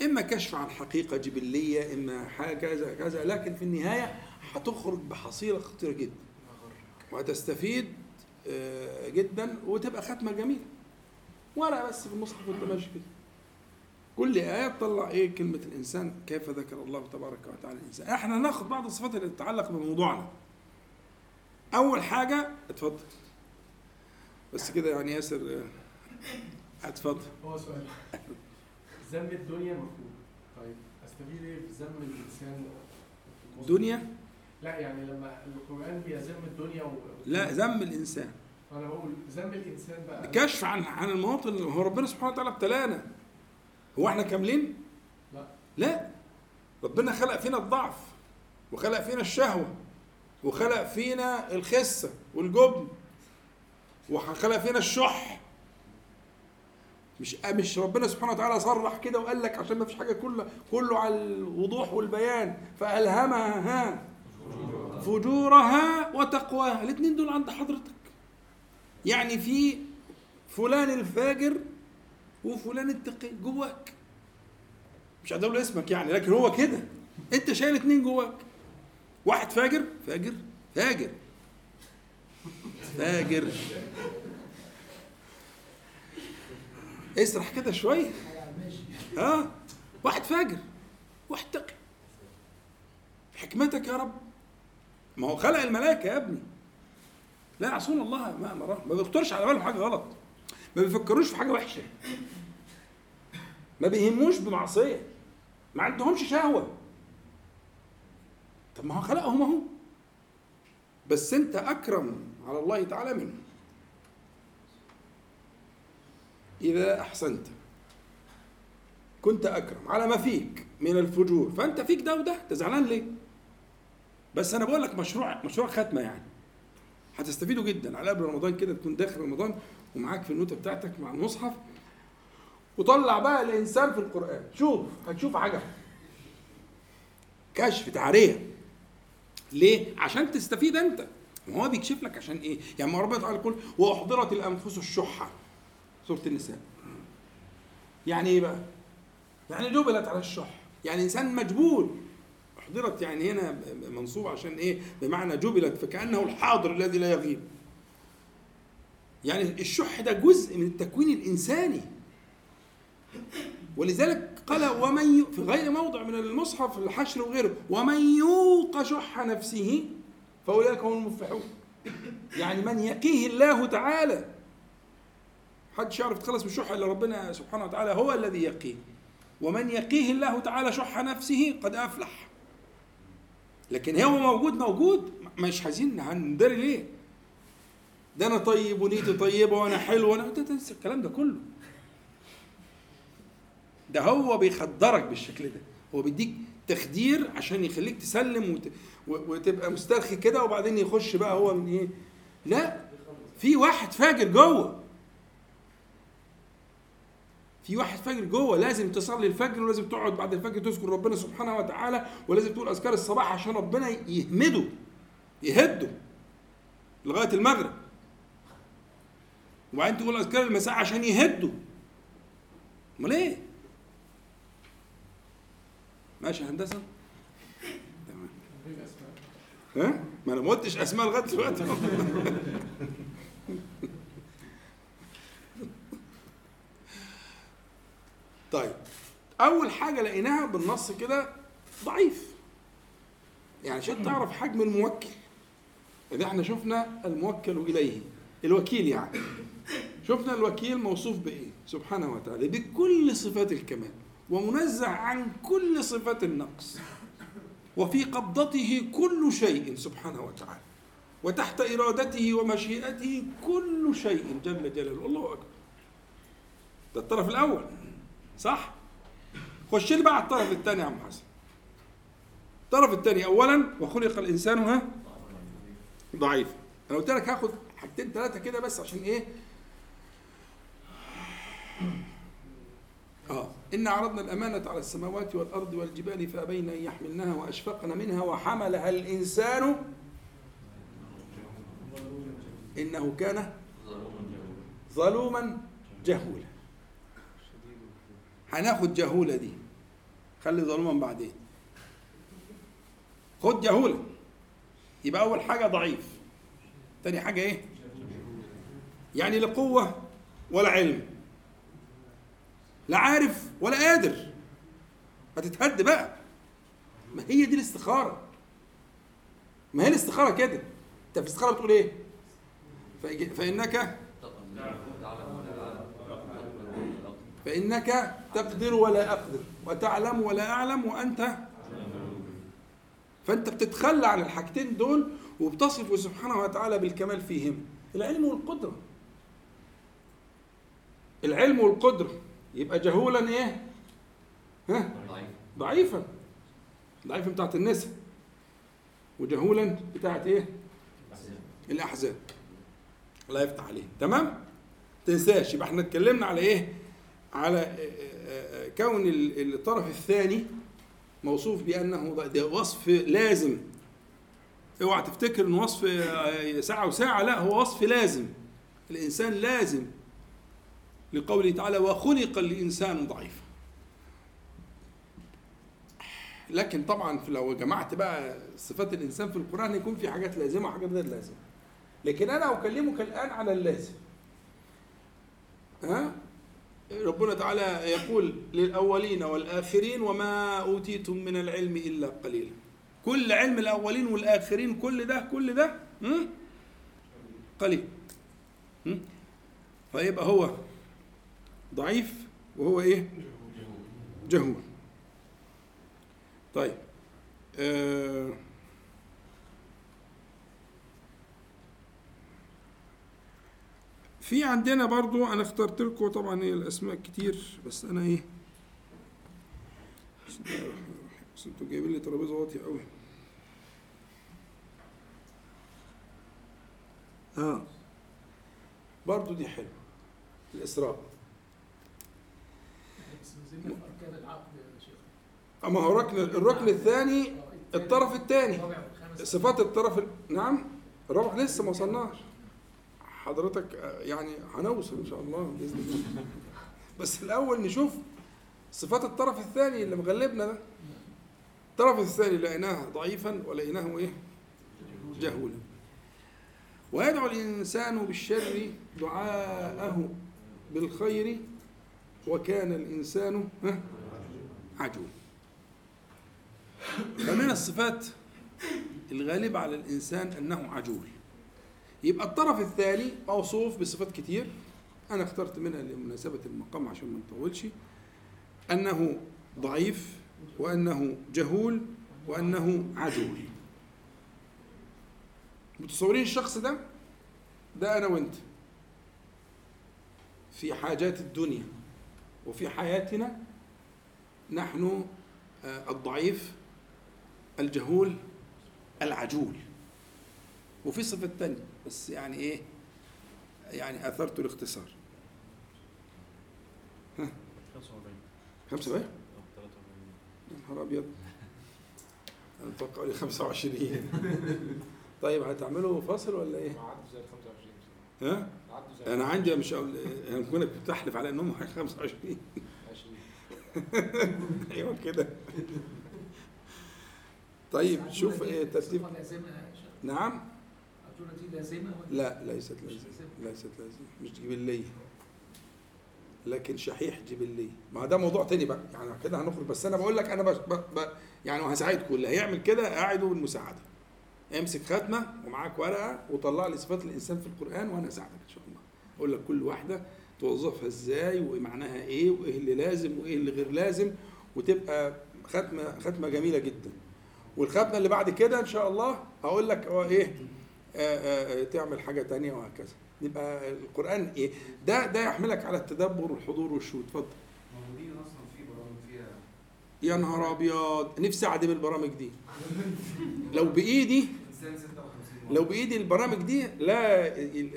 إما كشف عن حقيقة جبلية إما حاجة كذا كذا لكن في النهاية هتخرج بحصيلة خطيرة جدا وهتستفيد آه، جدا وتبقى ختمه جميلة. ورقه بس في المصحف وانت ماشي كده. كل آية تطلع إيه كلمة الإنسان كيف ذكر الله تبارك وتعالى الإنسان. إحنا ناخد بعض الصفات اللي تتعلق بموضوعنا. أول حاجة اتفضل. بس كده يعني ياسر اتفضل. هو سؤال. ذم الدنيا مفهوم. طيب أستفيد إيه في ذم الإنسان؟ دنيا؟ لا يعني لما القرآن بيذم الدنيا و... لا ذم الإنسان. أنا بقول ذم الإنسان بقى. كشف عن عن المواطن هو ربنا سبحانه وتعالى ابتلانا. هو إحنا كاملين؟ لا. لا. ربنا خلق فينا الضعف وخلق فينا الشهوة وخلق فينا الخسة والجبن وخلق فينا الشح. مش مش ربنا سبحانه وتعالى صرح كده وقال لك عشان ما فيش حاجة كله كله على الوضوح والبيان. فألهمها ها فجورها وتقواها. الاثنين دول عند حضرتك. يعني في فلان الفاجر وفلان التقي جواك. مش هقول اسمك يعني لكن هو كده. أنت شايل اتنين جواك. واحد فاجر فاجر فاجر. فاجر. اسرح كده شوية ها؟ واحد فاجر واحد تقي. حكمتك يا رب. ما هو خلق الملائكة يا ابني. لا يعصون الله ما أمره. ما بيخطرش على بالهم حاجة غلط. ما بيفكروش في حاجة وحشة. ما بيهموش بمعصية. ما عندهمش شهوة. طب ما هو خلقهم أهو. بس أنت أكرم على الله تعالى منه. إذا أحسنت. كنت أكرم على ما فيك من الفجور. فأنت فيك ده وده. أنت زعلان ليه؟ بس أنا بقول لك مشروع مشروع ختمه يعني. هتستفيدوا جدا. على قبل رمضان كده تكون داخل رمضان ومعاك في النوتة بتاعتك مع المصحف وطلع بقى الإنسان في القرآن. شوف هتشوف حاجة. كشف تعريه ليه؟ عشان تستفيد أنت. ما هو بيكشف لك عشان إيه؟ يعني ما ربنا تعالى يقول وأحضرت الأنفس الشحة. سورة النساء. يعني إيه بقى؟ يعني جبلت على الشح. يعني إنسان مجبول. أحضرت يعني هنا منصوب عشان إيه؟ بمعنى جبلت فكأنه الحاضر الذي لا يغيب. يعني الشح ده جزء من التكوين الإنساني. ولذلك قال ومن في غير موضع من المصحف الحشر وغيره ومن يوق شح نفسه فأولئك هم المفلحون. يعني من يقيه الله تعالى. حدش يعرف يتخلص من الشح إلا ربنا سبحانه وتعالى هو الذي يقيه. ومن يقيه الله تعالى شح نفسه قد أفلح. لكن هو موجود موجود. مش عايزين هندري ليه؟ ده أنا طيب ونيتي طيبة وأنا حلو وأنا تنسى الكلام ده كله. ده هو بيخدرك بالشكل ده. هو بيديك تخدير عشان يخليك تسلم وت... وتبقى مسترخي كده وبعدين يخش بقى هو من إيه؟ لا في واحد فاجر جوه. في واحد فاجر جوه. لازم تصلي الفجر ولازم تقعد بعد الفجر تذكر ربنا سبحانه وتعالى ولازم تقول أذكار الصباح عشان ربنا يهمده يهده لغاية المغرب. وبعدين تقول أذكار المساء عشان يهده. أمال إيه؟ ماشي هندسة. تمام. ها؟ ما أنا ما قلتش أسماء لغاية دلوقتي. طيب أول حاجة لقيناها بالنص كده ضعيف. يعني عشان تعرف حجم الموكل. إذا إحنا شفنا الموكل إليه الوكيل يعني. شفنا الوكيل موصوف بإيه؟ سبحانه وتعالى بكل صفات الكمال ومنزه عن كل صفات النقص وفي قبضته كل شيء سبحانه وتعالى وتحت إرادته ومشيئته كل شيء جل جلاله. الله أكبر. ده الطرف الأول صح؟ خش لي بقى على الطرف الثاني يا عم حسن. الطرف الثاني اولا وخلق الإنسان ها؟ ضعيف. أنا قلت لك هاخد حاجتين ثلاثة كده بس عشان إيه؟ آه. إن عرضنا الأمانة على السماوات والأرض والجبال فأبين أن يحملنها وأشفقن منها وحملها الإنسان. إنه كان ظلوما جهولا. هناخد جهولة دي. خلي ظلوما بعدين. خد جهولة. يبقى أول حاجة ضعيف. تاني حاجة إيه؟ يعني لا قوة ولا علم. لا عارف ولا قادر. هتتهد بقى. ما هي دي الاستخارة. ما هي الاستخارة كده انت في الاستخارة بتقول إيه؟ فإنك فإنك تقدر ولا أقدر وتعلم ولا أعلم وأنت فأنت بتتخلى عن الحاجتين دول وبتصف سبحانه وتعالى بالكمال فيهم. العلم والقدرة. العلم والقدرة. يبقى جهولا إيه؟ ها؟ ضعيفا ضعيفا بتاعت النساء وجهولا بتاعت إيه؟ الأحزاب الله يفتح عليه تمام؟ تنساش يبقى إحنا اتكلمنا على إيه؟ على آه، آه، كون ال- الطرف الثاني موصوف بأنه ض- ده وصف لازم اوعى تفتكر إن وصف آه، ساعة وساعة لا هو وصف لازم الإنسان لازم لقوله تعالى وخلق الإنسان ضعيفا. لكن طبعا لو جمعت بقى صفات الإنسان في القرآن يكون في حاجات لازمة وحاجات غير لازمة. لكن أنا أكلمك الآن على اللازم. ها؟ ربنا تعالى يقول للأولين والآخرين وما أوتيتم من العلم إلا قليلا. كل علم الأولين والآخرين كل ده كل ده؟ قليل؟ فيبقى هو ضعيف وهو إيه؟ جهول. طيب آه في عندنا برضو أنا اخترت لكم طبعا هي الأسماء كتير بس أنا إيه. بس أنتوا جايبين لي ترابيزة واطية قوي آه برضو دي حلوة. الإسراء. بس نزلنا في أركان العقد يا شيخ. أما هو ركن الركن الثاني الطرف الثاني. صفات الطرف ال- نعم الرابع لسه ما وصلناش. حضرتك آه، يعني هنوصل إن شاء الله بإذن الله. بس الأول نشوف صفات الطرف الثاني اللي مغلبنا ده. الطرف الثاني لقيناه ضعيفا ولقيناه إيه؟ جهولا. ويدعو الإنسان بالشر دعاءه بالخير وكان الإنسان ها، عجول فمن الصفات الغالبة على الإنسان أنه عجول يبقى الطرف الثاني موصوف بصفات كتير. أنا اخترت منها لمناسبة المقام عشان ما نطولش. أنه ضعيف وأنه جهول وأنه عجول متصورين الشخص ده؟ ده أنا وأنت. في حاجات الدنيا. وفي حياتنا نحن آه، الضعيف الجهول العجول. وفي صفة تانية بس يعني إيه؟ يعني آثرت الاختصار. 45 خمسة بقى أو 43 يا نهار أبيض. أنا متوقع لي 25 طيب هتعملوا فاصل ولا إيه؟ عدوا زي ال 25 ها؟ أنا عندي مش هقول- أنا كنت بتحلف على انهم 25 20 أيوه كده. طيب شوف إيه ترتيب. نعم. دي لازمة ولا؟ لا ليست لازمة. ليست لازمة. مش جبلية لكن شحيح جبلية ما ده موضوع تاني بقى. يعني كده هنخرج. بس أنا بقول لك أنا بش ب... ب... يعني وهساعدكم. اللي هيعمل كده قاعدة بالمساعدة امسك ختمة ومعاك ورقة وطلع لي صفات الإنسان في القرآن وأنا أساعدك إن شاء الله. أقول لك كل واحدة توظفها إزاي ومعناها إيه وإيه اللي لازم وإيه اللي غير لازم وتبقى ختمة ختمة جميلة جدا. والختمة اللي بعد كده إن شاء الله هقول لك هو إيه آه، آه، آه، تعمل حاجة تانية وهكذا. يبقى القرآن إيه؟ ده ده يحملك على التدبر والحضور والشهود. اتفضل. موجودين أصلا في برامج فيها يا نهار أبيض. نفسي أعدم البرامج دي. لو 56 لو بإيدي البرامج دي لا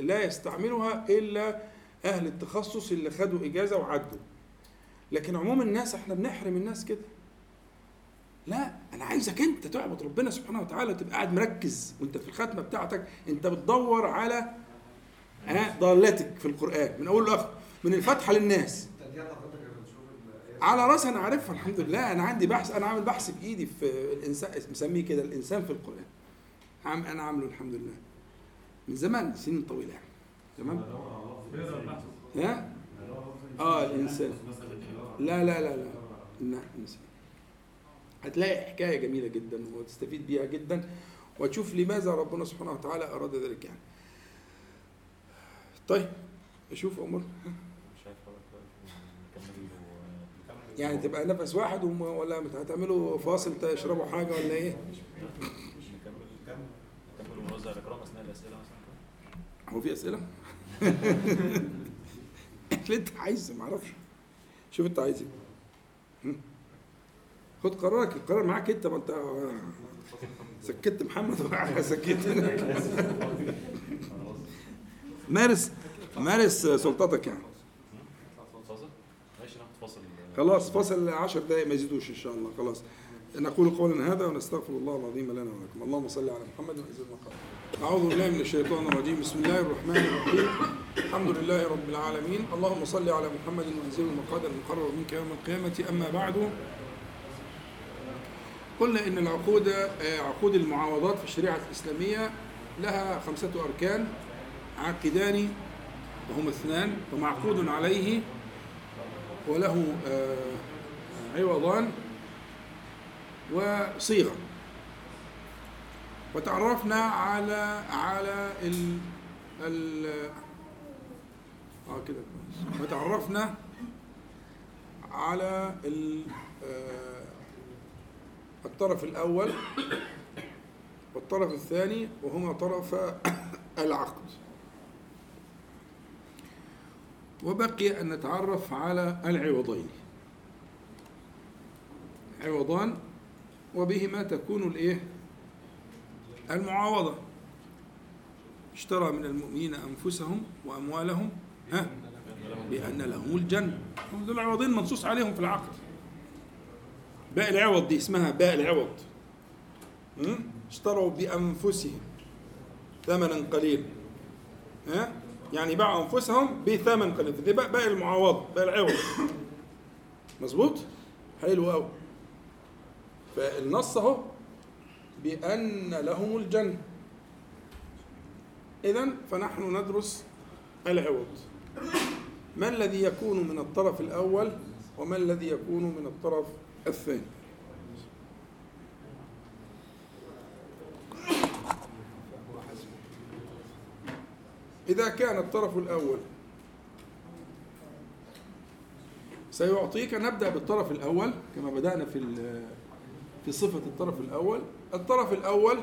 لا يستعملها إلا أهل التخصص اللي خدوا إجازة وعدوا. لكن عموم الناس إحنا بنحرم الناس كده. لا أنا عايزك أنت تعبد ربنا سبحانه وتعالى وتبقى قاعد مركز وأنت في الختمه بتاعتك. أنت بتدور على ها ضالتك في القرآن. من أول لآخر من الفتحه للناس. على راسي أنا عارفها الحمد لله. أنا عندي بحث أنا عامل بحث بإيدي في الإنسان مسميه كده الإنسان في القرآن. عام أنا عامله الحمد لله. من زمان سنين طويلة يعني. تمام؟ ها؟ آه الإنسان. لا لا لا لا. لا الإنسان. هتلاقي حكاية جميلة جدا وتستفيد بيها جدا وتشوف لماذا ربنا سبحانه وتعالى أراد ذلك يعني. طيب أشوف امور يعني تبقى نفس واحد ولا هتعملوا فاصل تشربوا حاجة ولا إيه؟ ونوزع الاكرام اثناء الأسئلة مثلا. هو في أسئلة؟ اللي انت عايزه معرفش شوف انت عايز إيه؟ خد قرارك القرار معاك انت ما انت سكت محمد. سكت. مارس مارس سلطتك يعني. فاصل. خلاص فصل عشر دقائق ما يزيدوش إن شاء الله. خلاص. نقول قولا هذا ونستغفر الله العظيم لنا ولكم. اللهم صل على محمد وانزل المقام أعوذ بالله من الشيطان الرجيم. بسم الله الرحمن الرحيم. الحمد لله رب العالمين. اللهم صل على محمد وانزل المقعد المقرر منك يوم القيامة. أما بعد قلنا إن العقود آه، عقود المعاوضات في الشريعة الإسلامية لها خمسة أركان عاقدان وهم اثنان ومعقود عليه وله آه، عوضان. وصيغة. وتعرفنا على على ال ال آه كده. وتعرفنا على ال آه، الطرف الأول والطرف الثاني وهما طرف العقد. وبقي أن نتعرف على العوضين. عوضان وبهما تكون الإيه؟ المعاوضة. اشترى من المؤمنين أنفسهم وأموالهم ها؟ بأن لهم الجنة. هم دول عوضين منصوص عليهم في العقد. باء العوض دي اسمها باء العوض? اشتروا بأنفسهم ثمنا قليلا. ها؟ يعني باعوا أنفسهم بثمن قليل دي باء المعاوضة باء العوض. مظبوط؟ حلو قوي فالنص اهو بأن لهم الجنة. إذا فنحن ندرس العوض. ما الذي يكون من الطرف الأول وما الذي يكون من الطرف الثاني؟ إذا كان الطرف الأول سيعطيك نبدأ بالطرف الأول كما بدأنا في ال- في صفة الطرف الأول. الطرف الأول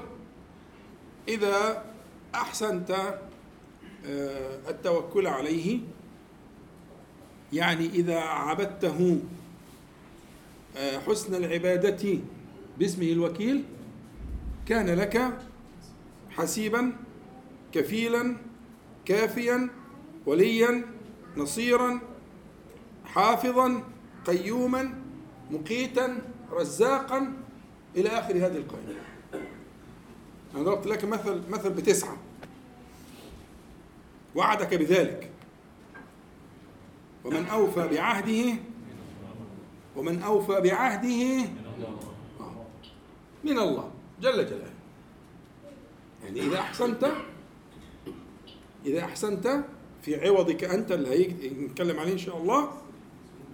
إذا أحسنت آه، التوكل عليه يعني إذا عبدته آه، حسن العبادة باسمه الوكيل كان لك حسيبا كفيلا كافيا وليا نصيرا حافظا قيوما مقيتا رزاقا إلى آخر هذه القائمه. أنا ضربت لك مثل مثل بتسعة وعدك بذلك ومن أوفى بعهده ومن أوفى بعهده من الله جل جلاله. يعني إذا أحسنت إذا أحسنت في عوضك أنت اللي هيجي نتكلم عليه إن شاء الله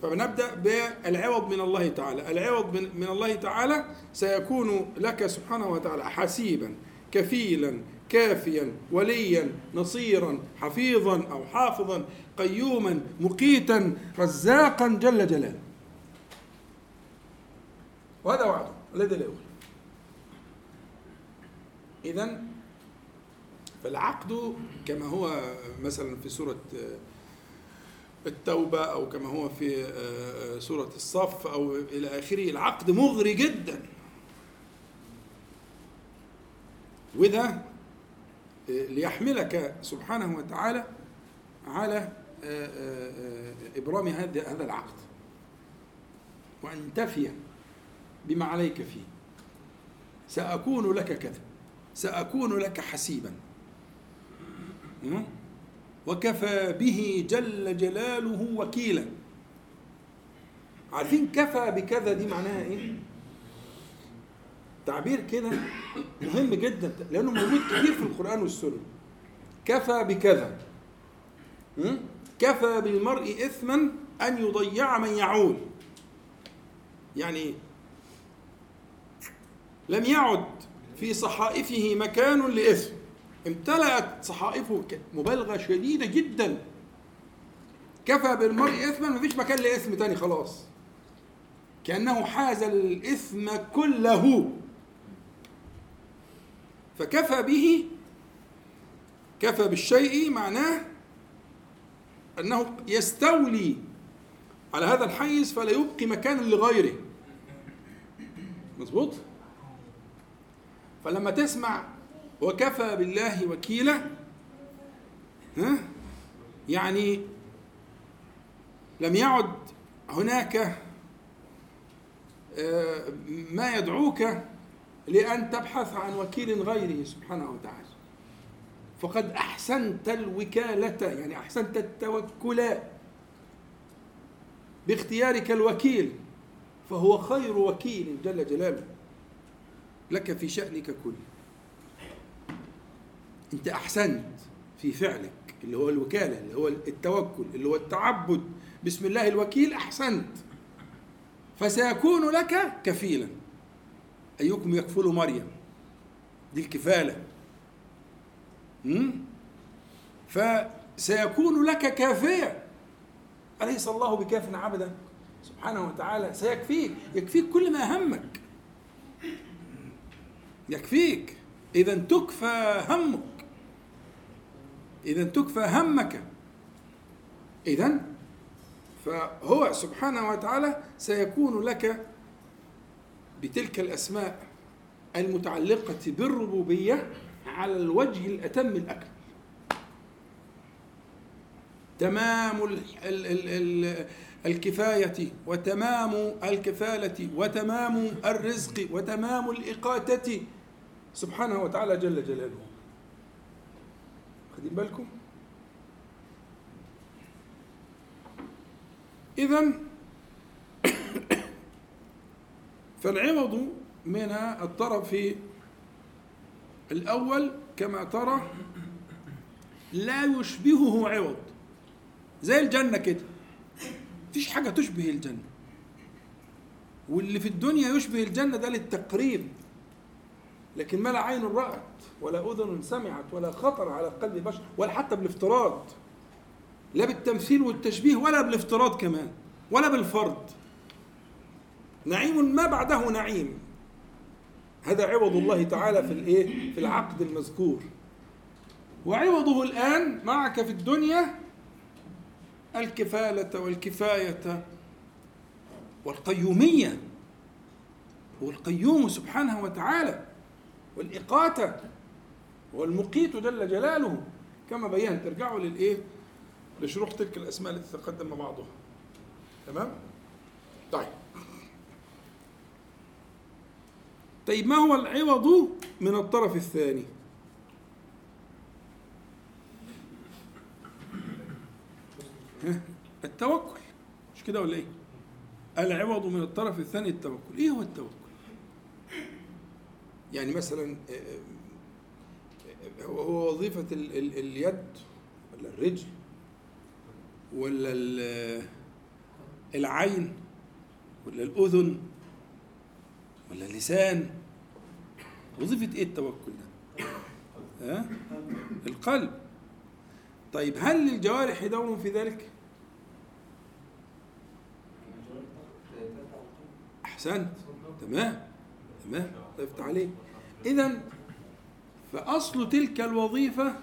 فبنبدأ بالعوض من الله تعالى. العوض من, من الله تعالى سيكون لك سبحانه وتعالى حسيبا كفيلا كافيا وليا نصيرا حفيظا أو حافظا قيوما مقيتا رزاقا جل جلاله. وهذا وعده الذي لا يخلف. إذا فالعقد كما هو مثلا في سورة التوبة أو كما هو في سورة الصف أو إلى آخره. العقد مغري جدا. وده ليحملك سبحانه وتعالى على إبرام هذا هذا العقد. وأن تفي بما عليك فيه. سأكون لك كذا سأكون لك حسيبا. وكفى به جل جلاله وكيلا. عارفين كفى بكذا دي معناها إيه؟ تعبير كده مهم جدا لأنه موجود كتير في القرآن والسنة. كفى بكذا. كفى بالمرء اثما أن يضيع من يعول يعني إيه لم يعد في صحائفه مكان لإثم. امتلأت صحائفه مبالغة شديدة جدا. كفى بالمرء إثما مفيش مكان لإثم تاني خلاص. كأنه حاز الإثم كله. فكفى به كفى بالشيء معناه أنه يستولي على هذا الحيز فلا يبقي مكان لغيره. مظبوط؟ فلما تسمع وكفى بالله وكيلا. ها؟ يعني لم يعد هناك آه، ما يدعوك لأن تبحث عن وكيل غيره سبحانه وتعالى. فقد أحسنت الوكالة يعني أحسنت التوكل باختيارك الوكيل فهو خير وكيل جل جلاله لك في شأنك كله. أنت أحسنت في فعلك اللي هو الوكالة اللي هو التوكل اللي هو التعبد. بسم الله الوكيل أحسنت. فسيكون لك كفيلا. أيكم يكفل مريم؟ دي الكفالة. مم؟ فسيكون لك كافيا أليس الله بكاف عبدا؟ سبحانه وتعالى سيكفيك. يكفيك كل ما همك. يكفيك. إذا تكفى همك. إذا تكفى همك. إذا فهو سبحانه وتعالى سيكون لك بتلك الأسماء المتعلقة بالربوبية على الوجه الأتم الأكمل تمام ال ال ال ال الكفاية وتمام الكفالة وتمام الرزق وتمام الإقاتة. سبحانه وتعالى جل جلاله. خدين بالكم؟ إذا فالعوض من الطرف الأول كما ترى لا يشبهه عوض. زي الجنة كده. مفيش حاجة تشبه الجنة. واللي في الدنيا يشبه الجنة ده للتقريب. لكن ما لا عين رأت ولا أذن سمعت ولا خطر على قلب بشر ولا حتى بالافتراض. لا بالتمثيل والتشبيه ولا بالافتراض كمان ولا بالفرض. نعيم ما بعده نعيم. هذا عوض الله تعالى في الإيه؟ في العقد المذكور. وعوضه الآن معك في الدنيا الكفالة والكفاية والقيومية. هو القيوم سبحانه وتعالى. والإقاتة والمقيت جل جلاله كما بينت ترجعوا للإيه؟ لشروح تلك الأسماء التي تقدم بعضها تمام؟ طيب طيب ما هو العوض من الطرف الثاني؟ التوكل مش كده ولا إيه؟ العوض من الطرف الثاني التوكل، إيه هو التوكل؟ يعني مثلا هو هو وظيفة ال ال اليد ولا الرجل ولا ال- العين ولا الأذن ولا اللسان وظيفة إيه التوكل ده؟ ها؟ القلب طيب هل للجوارح دور في ذلك؟ أحسنت تمام تمام؟ الله يفتح عليك إذا فأصل تلك الوظيفة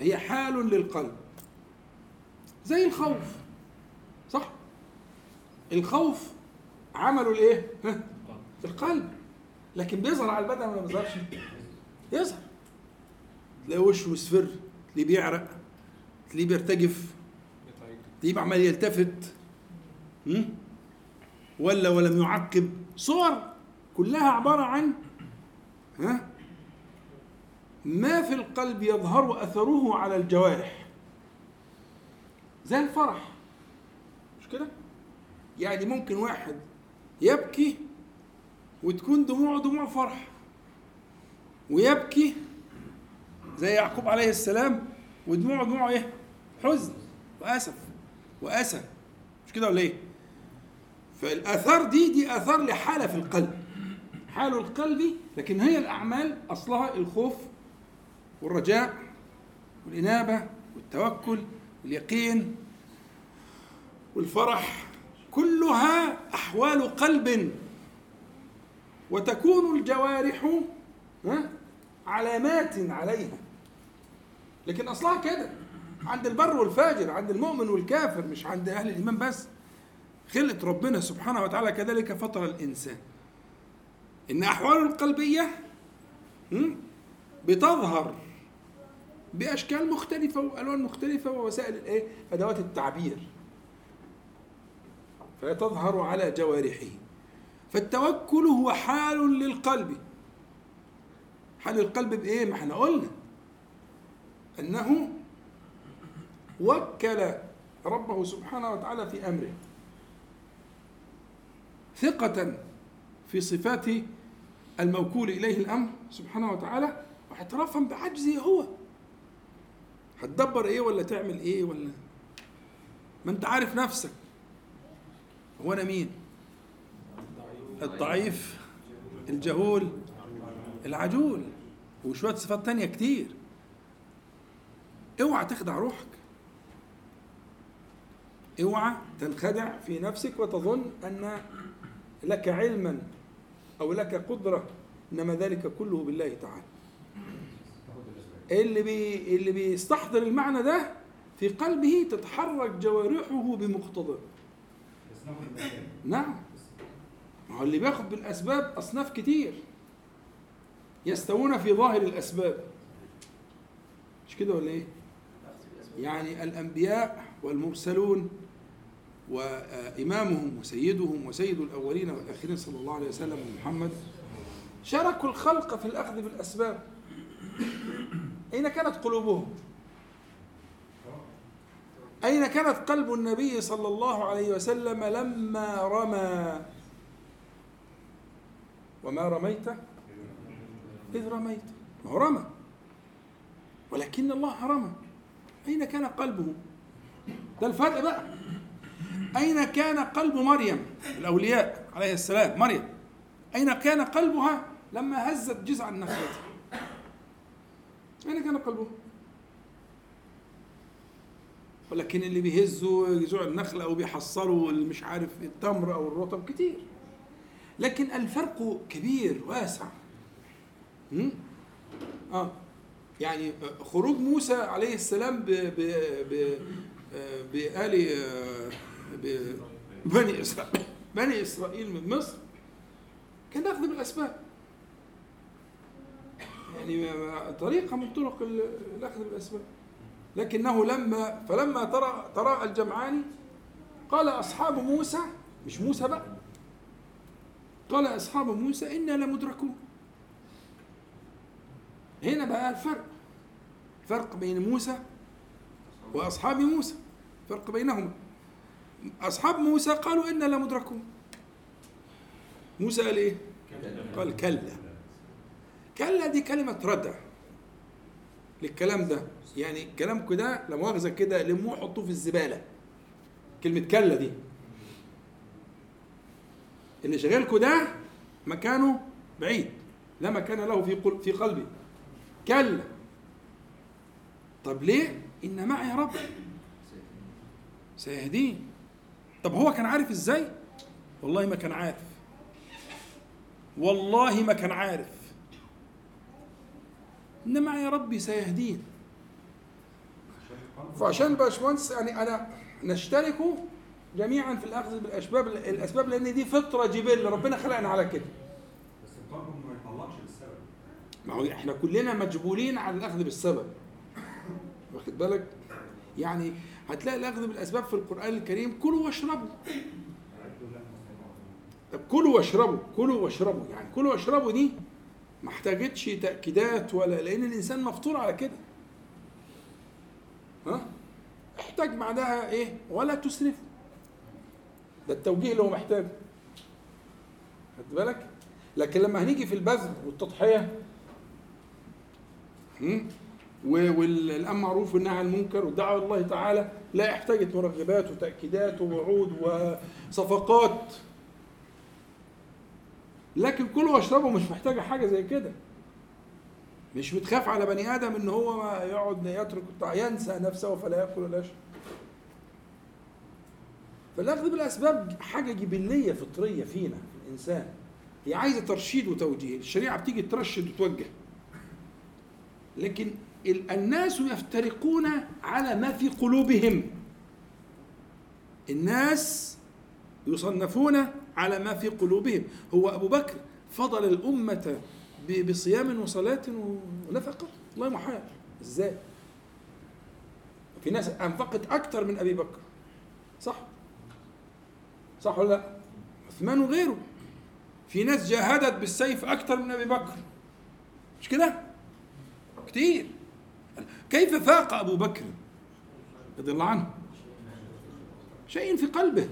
هي حال للقلب. زي الخوف صح؟ الخوف عمله الايه؟ القلب. لكن بيظهر على البدن ولا ما بيظهرش؟ يظهر تلاقي وشه مصفر تلاقيه بيعرق تلاقيه بيرتجف تلاقيه عمال يلتفت? ولا ولم يعقب صور. كلها عبارة عن ها ما في القلب يظهر أثره على الجوارح زي الفرح مش كده؟ يعني ممكن واحد يبكي وتكون دموعه دموع فرح ويبكي زي يعقوب عليه السلام ودموعه دموع إيه؟ حزن وأسف وأسى مش كده ولا إيه؟ فالأثار دي دي أثار لحالة في القلب حال القلب لكن هي الأعمال أصلها الخوف والرجاء والإنابة والتوكل واليقين والفرح. كلها أحوال قلب. وتكون الجوارح علامات عليها. لكن أصلها كده. عند البر والفاجر عند المؤمن والكافر مش عند أهل الإيمان بس. خلقة ربنا سبحانه وتعالى كذلك فطر الإنسان. إن احواله القلبية م? بتظهر بأشكال مختلفة وألوان مختلفة ووسائل الإيه؟ أدوات التعبير. فتظهر على جوارحه. فالتوكل هو حال للقلب. حال القلب بإيه؟ ما إحنا قلنا. أنه وكل ربه سبحانه وتعالى في أمره. ثقة في صفات الموكول إليه الأمر سبحانه وتعالى واعترافا بعجزه هو. هتدبر إيه ولا تعمل إيه ولا؟ ما أنت عارف نفسك. هو أنا مين؟ الضعيف الجهول العجول وشوية صفات تانية كتير. اوعى تخدع روحك. اوعى تنخدع في نفسك وتظن أن لك علما. أو لك قدرة إنما ذلك كله بالله تعالى. اللي بي اللي بيستحضر المعنى ده في قلبه تتحرك جوارحه المكان نعم. ما هو اللي بياخد بالأسباب أصناف كتير. يستوون في ظاهر الأسباب. مش كده ولا إيه؟ يعني الأنبياء والمرسلون وإمامهم وسيدهم وسيد الأولين والآخرين صلى الله عليه وسلم ومحمد شاركوا الخلق في الأخذ بالأسباب. أين كانت قلوبهم؟ أين كانت قلب النبي صلى الله عليه وسلم لما رمى؟ وما رميت إذ رميت. ما هو رمى. ولكن الله رمى. أين كان قلبه؟ ده الفرق بقى. أين كان قلب مريم؟ الأولياء عليه السلام مريم. أين كان قلبها لما هزت جذع النخلة أين كان قلبها ولكن اللي بيهزوا جذوع النخلة أو بيحصلوا مش عارف التمر أو الرطب كتير. لكن الفرق كبير واسع. م? آه. يعني خروج موسى عليه السلام ب ب ب بآل ب- بني إسرائيل. بني إسرائيل من مصر. كان أخذ بالأسباب يعني طريقة من طرق الأخذ بالأسباب لكنه لما فلما ترى تراءى الجمعان قال أصحاب موسى مش موسى بقى قال أصحاب موسى إنا لمدركون. هنا بقى الفرق. فرق بين موسى وأصحاب موسى. فرق بينهما. أصحاب موسى قالوا إنا لمدركون موسى قال إيه؟ قال كلا. كلا دي كلمة ردع للكلام ده. يعني كلامكم ده لا مؤاخذة كده لموه حطوه في الزبالة. كلمة كلا دي. اللي شغالكم ده مكانه بعيد لا مكان له في في قلبي. كلا. طب ليه؟ إن معي رب. سيهدين. طب هو كان عارف إزاي؟ والله ما كان عارف. والله ما كان عارف. إن معي ربي سيهدين فعشان باشمهندس يعني أنا نشترك جميعا في الأخذ بالأسباب الأسباب لأن دي فطرة جبل ربنا خلقنا على كده. بس القلب ما يتعلقش بالسبب. ما هو إحنا كلنا مجبولين على الأخذ بالسبب. واخد بالك؟ يعني هتلاقي الأخذ بالأسباب في القرآن الكريم كلوا واشربوا. طب كلوا واشربوا كلوا واشربوا. يعني كلوا واشربوا دي ما احتاجتش تأكيدات ولا لأن الإنسان مفطور على كده. ها؟ احتاج بعدها إيه؟ ولا تسرفوا. ده التوجيه اللي هو محتاجه. خد بالك؟ لكن لما هنيجي في البذل والتضحية هم؟ و- والأمر معروف والنهي عن المنكر إلى الله تعالى لا احتاجت مرغبات وتأكيدات ووعود وصفقات. لكن كلوا واشربوا مش محتاجه حاجة زي كده. مش بتخاف على بني آدم إن هو يقعد يترك ينسى نفسه فلا يأكل ولا يشرب. فالأخذ بالأسباب حاجة جبليه فطرية فينا في الإنسان. هي عايزة ترشيد وتوجيه. الشريعة بتيجي ترشد وتوجه. لكن ال- الناس يفترقون على ما في قلوبهم. الناس يصنفون على ما في قلوبهم. هو أبو بكر فضل الأمة ب- بصيام وصلاة ونفقة؟ والله محال إزاي؟ في ناس أنفقت أكثر من أبي بكر. صح؟ صح ولا لا؟ عثمان وغيره. في ناس جاهدت بالسيف أكثر من أبي بكر. مش كده؟ كتير. كيف فاق أبو بكر؟ رضي الله عنه. شيء في قلبه.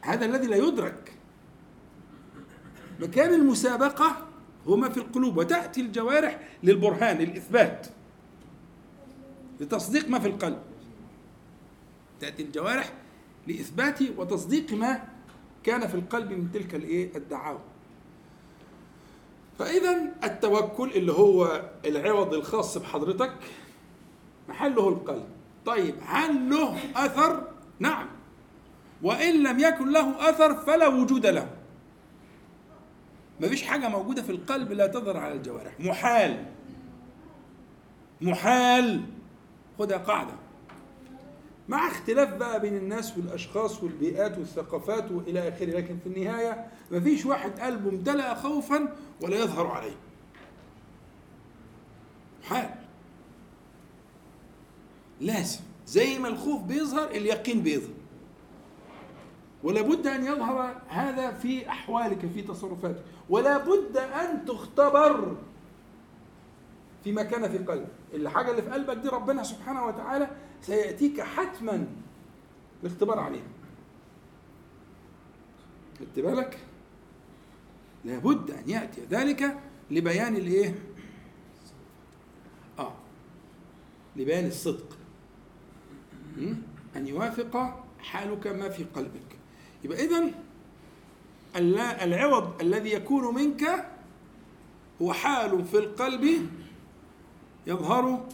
هذا الذي لا يدرك. مكان المسابقة هو ما في القلوب وتأتي الجوارح للبرهان للإثبات. لتصديق ما في القلب. تأتي الجوارح لإثبات وتصديق ما كان في القلب من تلك الإيه؟ الدعاوى. فإذا التوكل اللي هو العوض الخاص بحضرتك محله القلب. طيب هل له أثر؟ نعم. وإن لم يكن له أثر فلا وجود له. مفيش حاجة موجودة في القلب لا تظهر على الجوارح. محال. محال. خدها قاعدة. مع اختلاف بقى بين الناس والأشخاص والبيئات والثقافات وإلى آخره. لكن في النهاية مفيش واحد قلبه امتلأ خوفا ولا يظهر عليه. محال لازم. زي ما الخوف بيظهر اليقين بيظهر. ولا بد أن يظهر هذا في أحوالك في تصرفاتك. ولا بد أن تختبر فيما كان في قلبك. الحاجة اللي في قلبك دي ربنا سبحانه وتعالى سيأتيك حتما الاختبار عليها خدت بالك؟ لابد أن يأتي ذلك لبيان الإيه؟ آه لبيان الصدق? أن يوافق حالك ما في قلبك. يبقى اذا العوض الذي يكون منك هو حال في القلب يظهر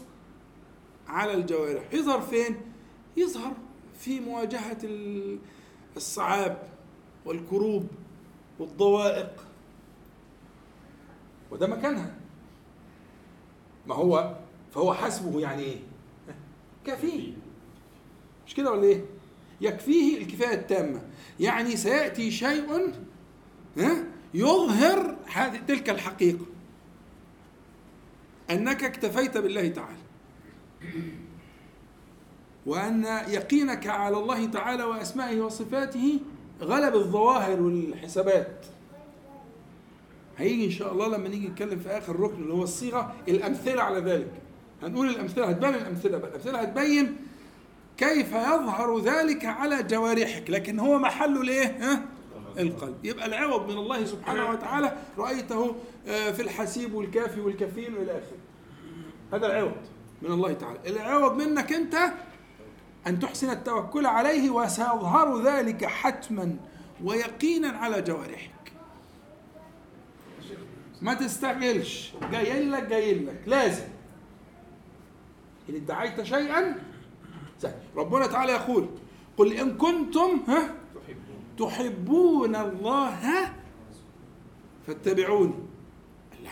على الجوارح. يظهر فين؟ يظهر في مواجهة الصعاب والكروب والضوائق. وده مكانها. ما هو فهو حسبه يعني إيه؟ كفيه. مش كده ولا إيه؟ يكفيه الكفاية التامة. يعني سيأتي شيء ها؟ يظهر هذه تلك الحقيقة. أنك اكتفيت بالله تعالى. وأن يقينك على الله تعالى وأسمائه وصفاته غلب الظواهر والحسابات. هيجي إن شاء الله لما نيجي نتكلم في آخر ركن اللي هو الصيغة الأمثلة على ذلك. هنقول الأمثلة هتبان الأمثلة بقى الأمثلة هتبين كيف يظهر ذلك على جوارحك لكن هو محله الإيه؟ ها؟ القلب. يبقى العوض من الله سبحانه وتعالى رأيته في الحسيب والكافي والكفيل وإلى آخره. هذا العوض. من الله تعالى. العوض منك انت أن تحسن التوكل عليه وسيظهر ذلك حتما ويقينا على جوارحك. ما تستعجلش. جاي لك جاي لك. لازم. إن ادعيت شيئا. ربنا تعالى يقول قل إن كنتم ها تحبون الله فاتبعوني. لا.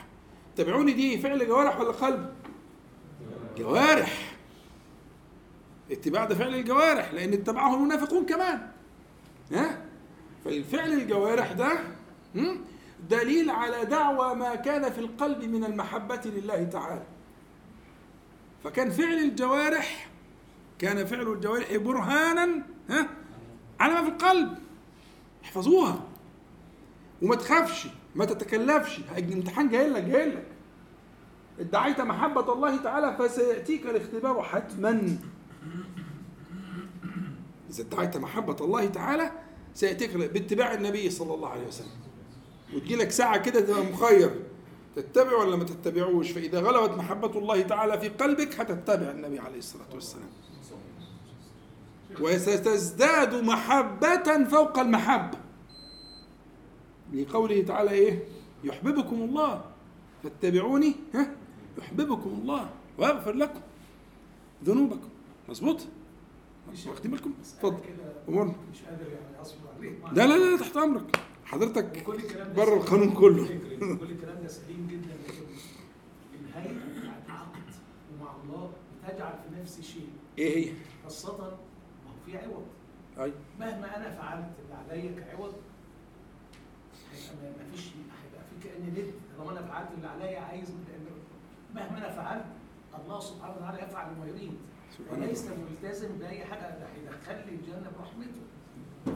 اتبعوني دي فعل جوارح ولا قلب؟ جوارح اتباع ده فعل الجوارح لأن اتبعه المنافقون كمان. ها؟ فالفعل الجوارح ده دليل على دعوى ما كان في القلب من المحبة لله تعالى. فكان فعل الجوارح كان فعل الجوارح برهانا ها؟ على ما في القلب. احفظوها. وما تخافش ما تتكلفش. الامتحان جاي لك جاي لك ادعيت محبة الله تعالى فسيأتيك الاختبار حتما. إذا ادعيت محبة الله تعالى سيأتيك باتباع النبي صلى الله عليه وسلم. وتجي لك ساعة كده تبقى مخير. تتبع ولا ما تتبعوش؟ فإذا غلبت محبة الله تعالى في قلبك هتتبع النبي عليه الصلاة والسلام. وستزداد محبة فوق المحبة لقوله تعالى إيه؟ يحببكم الله. فاتبعوني. ها؟ يحببكم الله ويغفر لكم ذنوبكم. مظبوط؟ واخدين بالكم؟ اتفضل. أمورنا. مش قادر يعني أصبر عليه. لا لا لا تحت أمرك. حضرتك بره. القانون كله. كل الكلام ده سليم جدا الهيئه بتاعت العقد ومع الله بتجعل في نفسي شيء. إيه هي؟ خاصة ما هو في عوض. أي. مهما أنا فعلت اللي عليا كعوض هيبقى ما- فيش هيبقى في كاني ند. طالما أنا فعلت اللي عليا عايز لأن مهما أنا فعلت الله سبحانه وتعالى يفعل ما يريد. وليس ملتزم بأي حاجة. ده هيدخلني الجنة برحمته.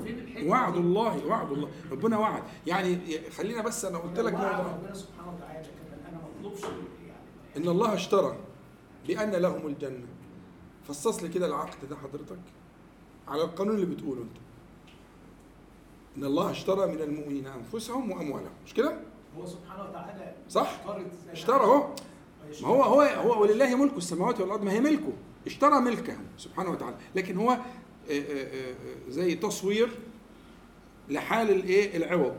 فين الحكمة وعد؟ الله وعد الله. ربنا وعد. يعني خلينا بس أنا قلت لك ربنا سبحانه وتعالى كمان. أنا ما اطلبش يعني. إن الله اشترى بأن لهم الجنة. فصص لي كده العقد ده حضرتك على القانون اللي بتقوله أنت. إن الله اشترى من المؤمنين أنفسهم وأموالهم. مش كده؟ هو سبحانه وتعالى صح؟ اشترى أهو. ما هو هو هو ولله ملك السماوات والأرض ما هي ملكه. اشترى ملكه سبحانه وتعالى. لكن هو آه، آه، آه، زي تصوير لحال الإيه؟ العوض.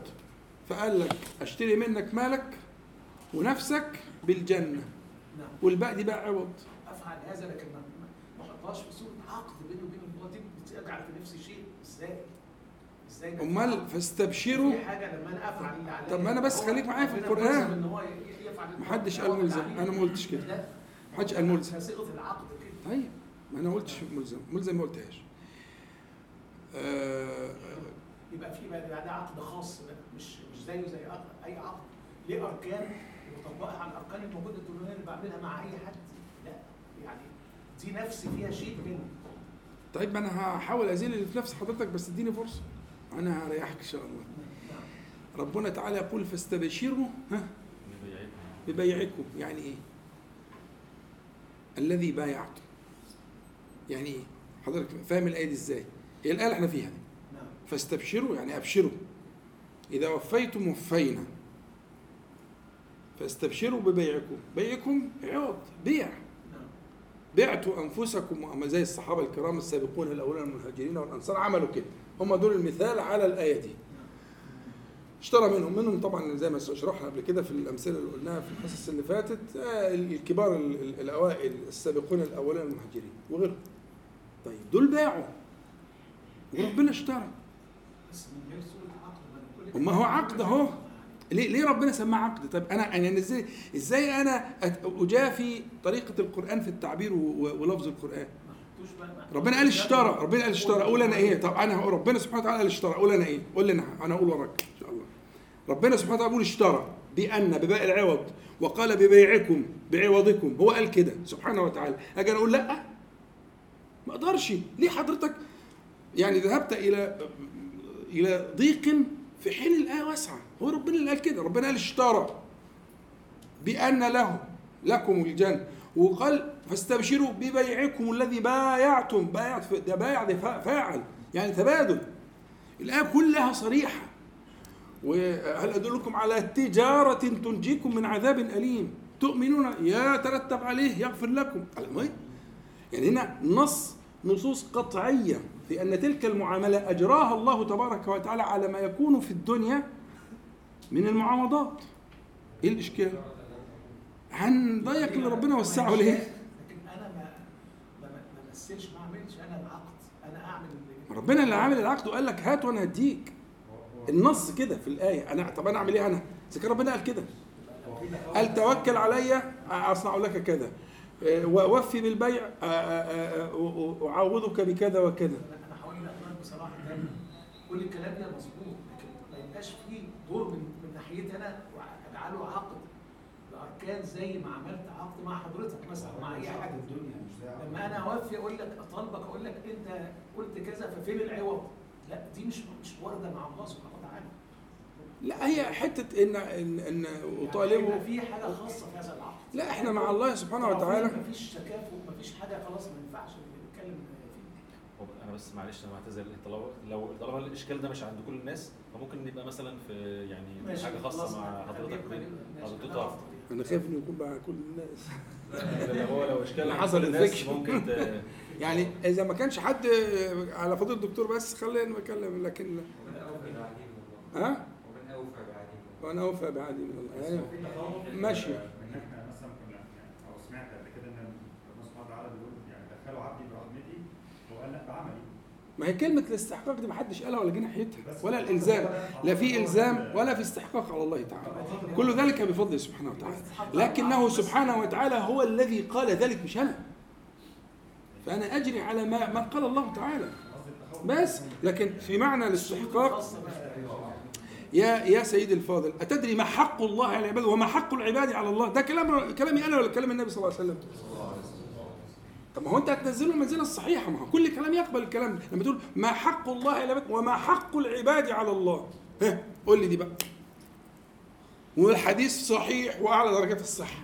فقال لك أشتري منك مالك ونفسك بالجنة. نعم. والباقي دي بقى عوض. أفعل هذا لكن ما احطهاش في صوره عقد بيني وبين دي بتجعل في نفسي شيء؟ إزاي؟ أمال فاستبشروا. في حاجة لما أنا افعل اللي عليا. طب ما أنا بس خليك معايا في يفعل محدش قال ملزم. عليه. أنا ما قلتش كده. محدش قال ملزم. صيغه العقد كده. طيب ما أنا قلتش ملزم. ملزم ما قلتهاش. آه، يبقى في ده عقد خاص بقى. مش مش زيه زي أي عقد. ليه أركان وطبقها على الأركان الموجوده الدنيويه اللي بعملها مع أي حد؟ لا. يعني دي نفسي فيها شيء منه طيب ما أنا هحاول أزيل اللي في نفس حضرتك بس اديني فرصة. أنا هريحك إن شاء الله. ربنا تعالى يقول فاستبشروا ها. ببيعكم. يعني إيه؟ الذي بايعتم يعني إيه؟ حضرتك فاهم الآية دي إزاي؟ هي الآية اللي إحنا فيها فاستبشروا يعني أبشروا. إذا وفيتم وفينا. فاستبشروا ببيعكم. بيعكم عوض بيع. بعتوا أنفسكم زي الصحابة الكرام السابقون الاولون من المهاجرين والأنصار عملوا كده. هم دول المثال على الآية دي. اشترى منهم منهم طبعا زي ما شرحنا قبل كده في الأمثلة اللي قلناها في الحصص اللي فاتت آه، الكبار ال- ال- الأوائل السابقون الاولون من المهاجرين وغيرهم. طيب دول باعوا وربنا اشترى. ما هو عقد أهو. ليه ليه ربنا سماه عقد؟ طب أنا أنا إزاي إزاي أنا أجافي طريقة القرآن في التعبير ولفظ القرآن؟ ربنا قال اشترى. ربنا قال اشترى. أقول أنا إيه؟ طب أنا ربنا سبحانه وتعالى قال اشترى. أقول أنا إيه؟ قول أنا. أنا أقول وراك إن شاء الله. ربنا سبحانه وتعالى بيقول اشترى. بأن بباء العوض. وقال ببيعكم بعوضكم. هو قال كده. سبحانه وتعالى. أجي أنا أقول لأ. ما أقدرش. ليه حضرتك يعني ذهبت إلى إلى ضيق في حين الآية واسعة؟ هو ربنا اللي قال كده. ربنا قال اشترى. بأن له لكم الجنة. وقال فاستبشروا ببيعكم الذي بايعتم. بايعت ده بايع ده فا- فاعل يعني تبادل. الآية كلها صريحة. وهل أدلكم على تجارة تنجيكم من عذاب أليم؟ تؤمنون؟ يترتب عليه يغفر لكم. يعني هنا نص نصوص قطعية في أن تلك المعاملة أجراها الله تبارك وتعالى على ما يكون في الدنيا من المعاوضات إيه الإشكال؟ هنضيق اللي ربنا وسعه ليه لكن أنا ما ما ما ما اعملش أنا العقد أنا أعمل اللي- ربنا اللي عامل العقد وقال لك هات وأنا هديك. النص كده في الآية. أنا طب أنا أعمل إيه أنا؟ اذا كان ربنا قال كده. قال توكل علي أصنع لك كذا. آه، ووفي بالبيع آه، آه، اعوضك بكذا وكذا. أنا حاولت اقنعك بصراحة كل الكلام ده مظبوط لكن ما يبقاش فيه دور من من ناحيتي أنا وأجعله عقد. باركان زي ما عملت عقد مع حضرتك مثلا مع أي الدنيا مش زي عقد لما أنا اوفي أقول لك أطالبك أقول لك أنت قلت كذا ففين العوض؟ لا دي مش مش وارده مع الله سبحانه وتعالى. لا هي حتة إن إن إن أطالبه. يعني في حاجة خاصة في هذا العقد. لا إحنا مع الله سبحانه وتعالى. مفيش تكافؤ مفيش حاجة خلاص ما ينفعش نتكلم فيه. أنا بس معلش أنا بعتذر طالما لو طالما الإشكال ده مش عند كل الناس فممكن نبقى مثلا في يعني حاجة خاصة مع حضرتك حضرتك. أنا خايف إنه يكون مع كل الناس. لو هو لو اشكال. ممكن ت- يعني إذا ما كانش حد على فضيلة الدكتور بس خلينا نتكلم لكن ومن ها؟ ومن أوفى بعهده من الله وأنا اوفى بعهدي من الله يعني تخوف ماشي. ان إحنا مثلا كنا يعني أو سمعت قبل كده ان ربنا سبحانه وتعالى بيقول يعني دخلوا عبدي برحمتي وقال لا بعملي ما هي كلمة الاستحقاق دي ما حدش قالها ولا جه ناحيتها ولا الإلزام لا في إلزام ولا في استحقاق على الله تعالى. كل ذلك بفضله سبحانه وتعالى. لكنه سبحانه وتعالى هو الذي قال ذلك مش أنا. فأنا أجري على ما, ما قال الله تعالى. بس لكن في معنى الاستحقاق. يا يا سيدي الفاضل أتدري ما حق الله على العباد وما حق العباد على الله؟ ده كلام كلامي أنا ولا كلام النبي صلى الله عليه وسلم؟ طب ما هو انت هتنزله المنزله الصحيحه ما هو كل كلام يقبل الكلام ده. لما تقول ما حق الله العباد وما حق العباد على الله. ها قول لي دي بقى. والحديث صحيح وأعلى درجات الصحة.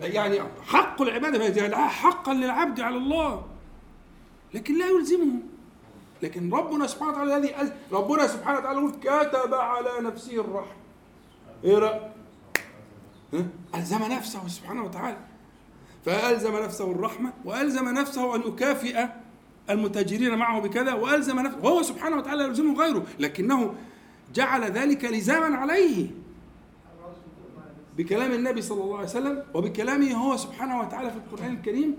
يعني حق العباده يجعلها حقا للعبد على الله. لكن لا يلزمه. لكن ربنا سبحانه وتعالى الذي ربنا سبحانه وتعالى يقول كتب على نفسه الرحمة. إيه رأي؟ ها؟ ألزم نفسه سبحانه وتعالى. فألزم نفسه الرحمة وألزم نفسه أن يكافئ المتاجرين معه بكذا وألزم نفسه وهو سبحانه وتعالى يلزمه غيره لكنه جعل ذلك لزاما عليه. بكلام النبي صلى الله عليه وسلم وبكلامه هو سبحانه وتعالى في القرآن الكريم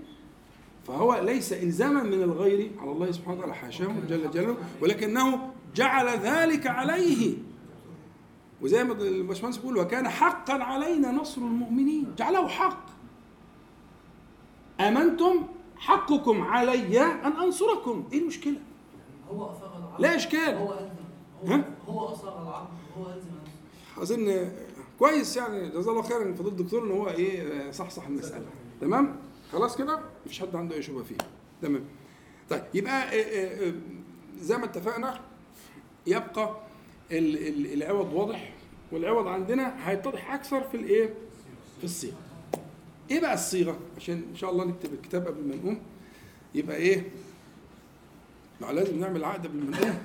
فهو ليس إلزاما من الغير على الله سبحانه وتعالى حاشاه جل جلاله ولكنه جعل ذلك عليه. وزي ما الباشمهندس بيقول وكان حقا علينا نصر المؤمنين جعله حق. آمنتم حقكم علي أن أنصركم. إيه المشكلة؟ هو أصاغ العقد لا إشكال. هو ألزم؟ هو أصاغ العقد هو نفسه اظن كويس يعني. جزاه الله خيرا. فضيله الدكتور إن هو إيه صحصح المسألة. تمام؟ خلاص كده؟ مفيش حد عنده أي شبهة فيها تمام. طيب يبقى إيه إيه إيه زي ما اتفقنا يبقى ال- ال- العوض واضح والعوض عندنا هيتضح أكثر في الإيه؟ في الصيغه إيه بقى الصيغة عشان إن شاء الله نكتب الكتاب قبل ما نقوم. يبقى إيه؟ ما لازم نعمل عقد قبل ما نقوم.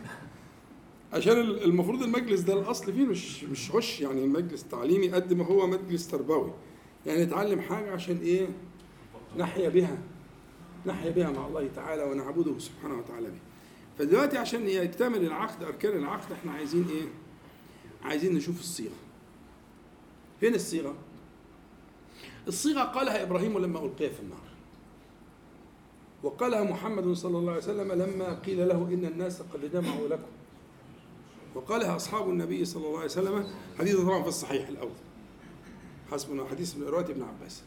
عشان ال- المفروض المجلس ده الأصل فيه مش مش هش يعني مجلس تعليمي قد ما هو مجلس تربوي. يعني نتعلم حاجة عشان إيه؟ نحيا بها نحيا بها مع الله تعالى ونعبده سبحانه وتعالى به. فدلوقتي عشان يكتمل العقد أركان العقد إحنا عايزين إيه؟ عايزين نشوف الصيغة. فين الصيغة؟ الصيغة قالها إبراهيم لما القي في النار. وقالها محمد صلى الله عليه وسلم لما قيل له إن الناس قد جمعوا لكم. وقالها أصحاب النبي صلى الله عليه وسلم. حديث طبعا في الصحيح الأول. حسبنا حديث من رواية ابن عباس.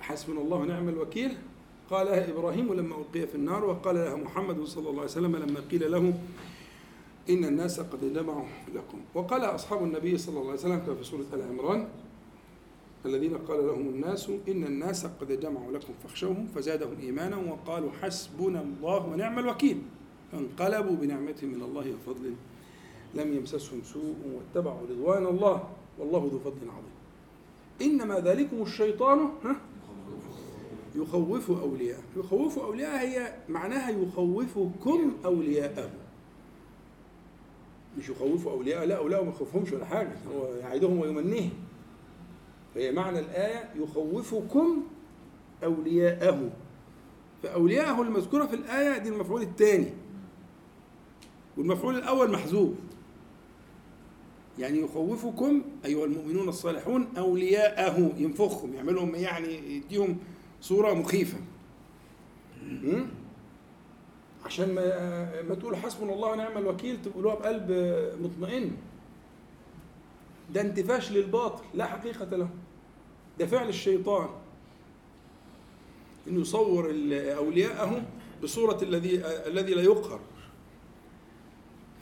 حسبنا الله ونعم الوكيل. قالها إبراهيم لما ألقي في النار. وقال لها محمد صلى الله عليه وسلم لما قيل له إن الناس قد جمعوا لكم. وقال أصحاب النبي صلى الله عليه وسلم في سورة آل عمران الذين قال لهم الناس إن الناس قد جمعوا لكم فاخشوهم فزادهم إيمانا وقالوا حسبنا الله ونعم الوكيل. فانقلبوا بنعمة من الله وفضل. لم يمسسهم سوء واتبعوا رضوان الله. والله ذو فضل عظيم. إنما ذلكم الشيطان يخوف أولياءه. يخوف أولياءه هي معناها يخوفكم أولياءه. مش يخوف أولياءه لا أولياءه ما يخوفهمش ولا حاجة. هو يعيدهم ويمنيهم. فهي معنى الآية يخوفكم أولياءه. فأولياءه المذكورة في الآية دي المفعول الثاني. والمفعول الأول محذوف. يعني يخوفكم أيها المؤمنون الصالحون أولياءه. ينفخهم يعملهم يعني؟ يديهم صورة مخيفة? عشان ما ما تقول حسبنا الله ونعم الوكيل تقولوها بقلب مطمئن. ده انتفاش للباطل لا حقيقة له. ده فعل الشيطان. انه يصور أولياءه بصورة الذي الذي لا يقهر.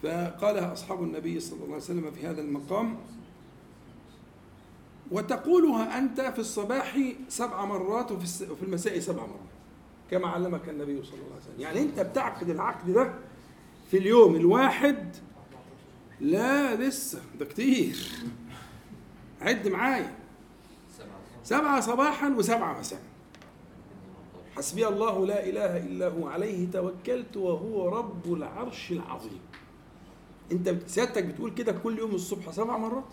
فقالها أصحاب النبي صلى الله عليه وسلم في هذا المقام وتقولها أنت في الصباح سبع مرات وفي المساء سبع مرات. كما علمك النبي صلى الله عليه وسلم. يعني أنت بتعقد العقد ده في اليوم الواحد لا لسه. ده كتير. عد معايا. سبعة صباحا وسبعة مساء. حسبي الله لا إله إلا هو. عليه توكلت وهو رب العرش العظيم. بت- سيادتك بتقول كده كل يوم الصبح سبع مرات؟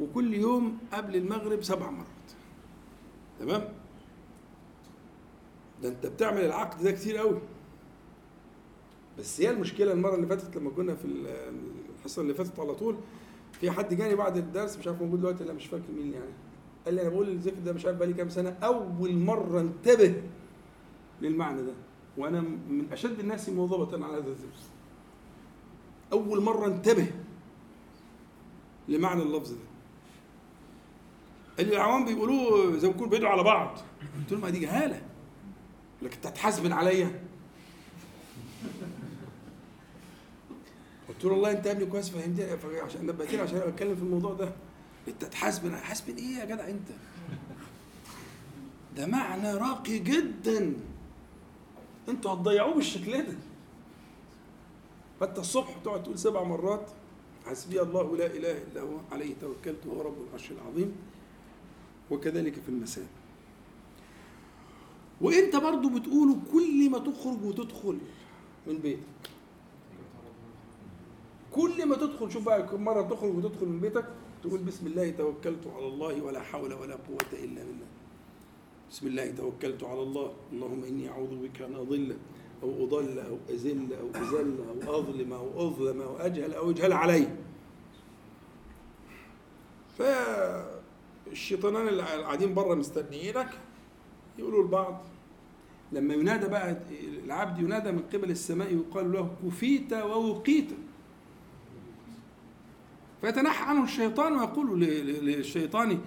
وكل يوم قبل المغرب سبع مرات. تمام؟ ده أنت بتعمل العقد ده كتير قوي بس هي المشكلة المرة اللي فاتت لما كنا في الحصة اللي فاتت على طول. في حد جاني بعد الدرس مش عارف موجود دلوقتي ولا مش فاكر مين يعني. قال لي أنا بقول الذكر ده مش عارف بقالي كام سنة أول مرة انتبه للمعنى ده. وأنا من أشد الناس مواظبه على هذا الذكر أول مرة انتبه لمعنى اللفظ ده. اللي العوام بيقولوه زي ما يكونوا بيدعوا على بعض. قلت لهم دي جهالة. لك أنت هتحاسبن عليا. قلت له والله انت يا ابني كويس فهمتني عشان نبهتني عشان أنا بتكلم في الموضوع ده انت تحاسبن حاسبن إيه يا جدع انت؟ ده معنى راقي جدا. أنتوا هتضيعوه بالشكل ده. فانت الصبح تقعد تقول سبع مرات حسبي الله لا إله إلا هو عليه توكلت وهو رب العرش العظيم وكذلك في المساء. وإنت برضو بتقوله كل ما تخرج وتدخل من بيتك. كل ما تدخل شوف بقى مرة تخرج وتدخل من بيتك تقول بسم الله توكلت على الله ولا حول ولا قوة إلا بالله. بسم الله توكلت على الله اللهم إني أعوذ بك أن أضل أو أضل أو ازل أو ازل أو أظلم أو أظلم أو أجهل أو أجهل علي. فالشيطانان اللي قاعدين بره مستنيينك يقولوا لبعض لما ينادى بقى العبد ينادى من قبل السماء يقال له كفيت ووقيت. فيتنحى عنه الشيطان ويقول للشيطان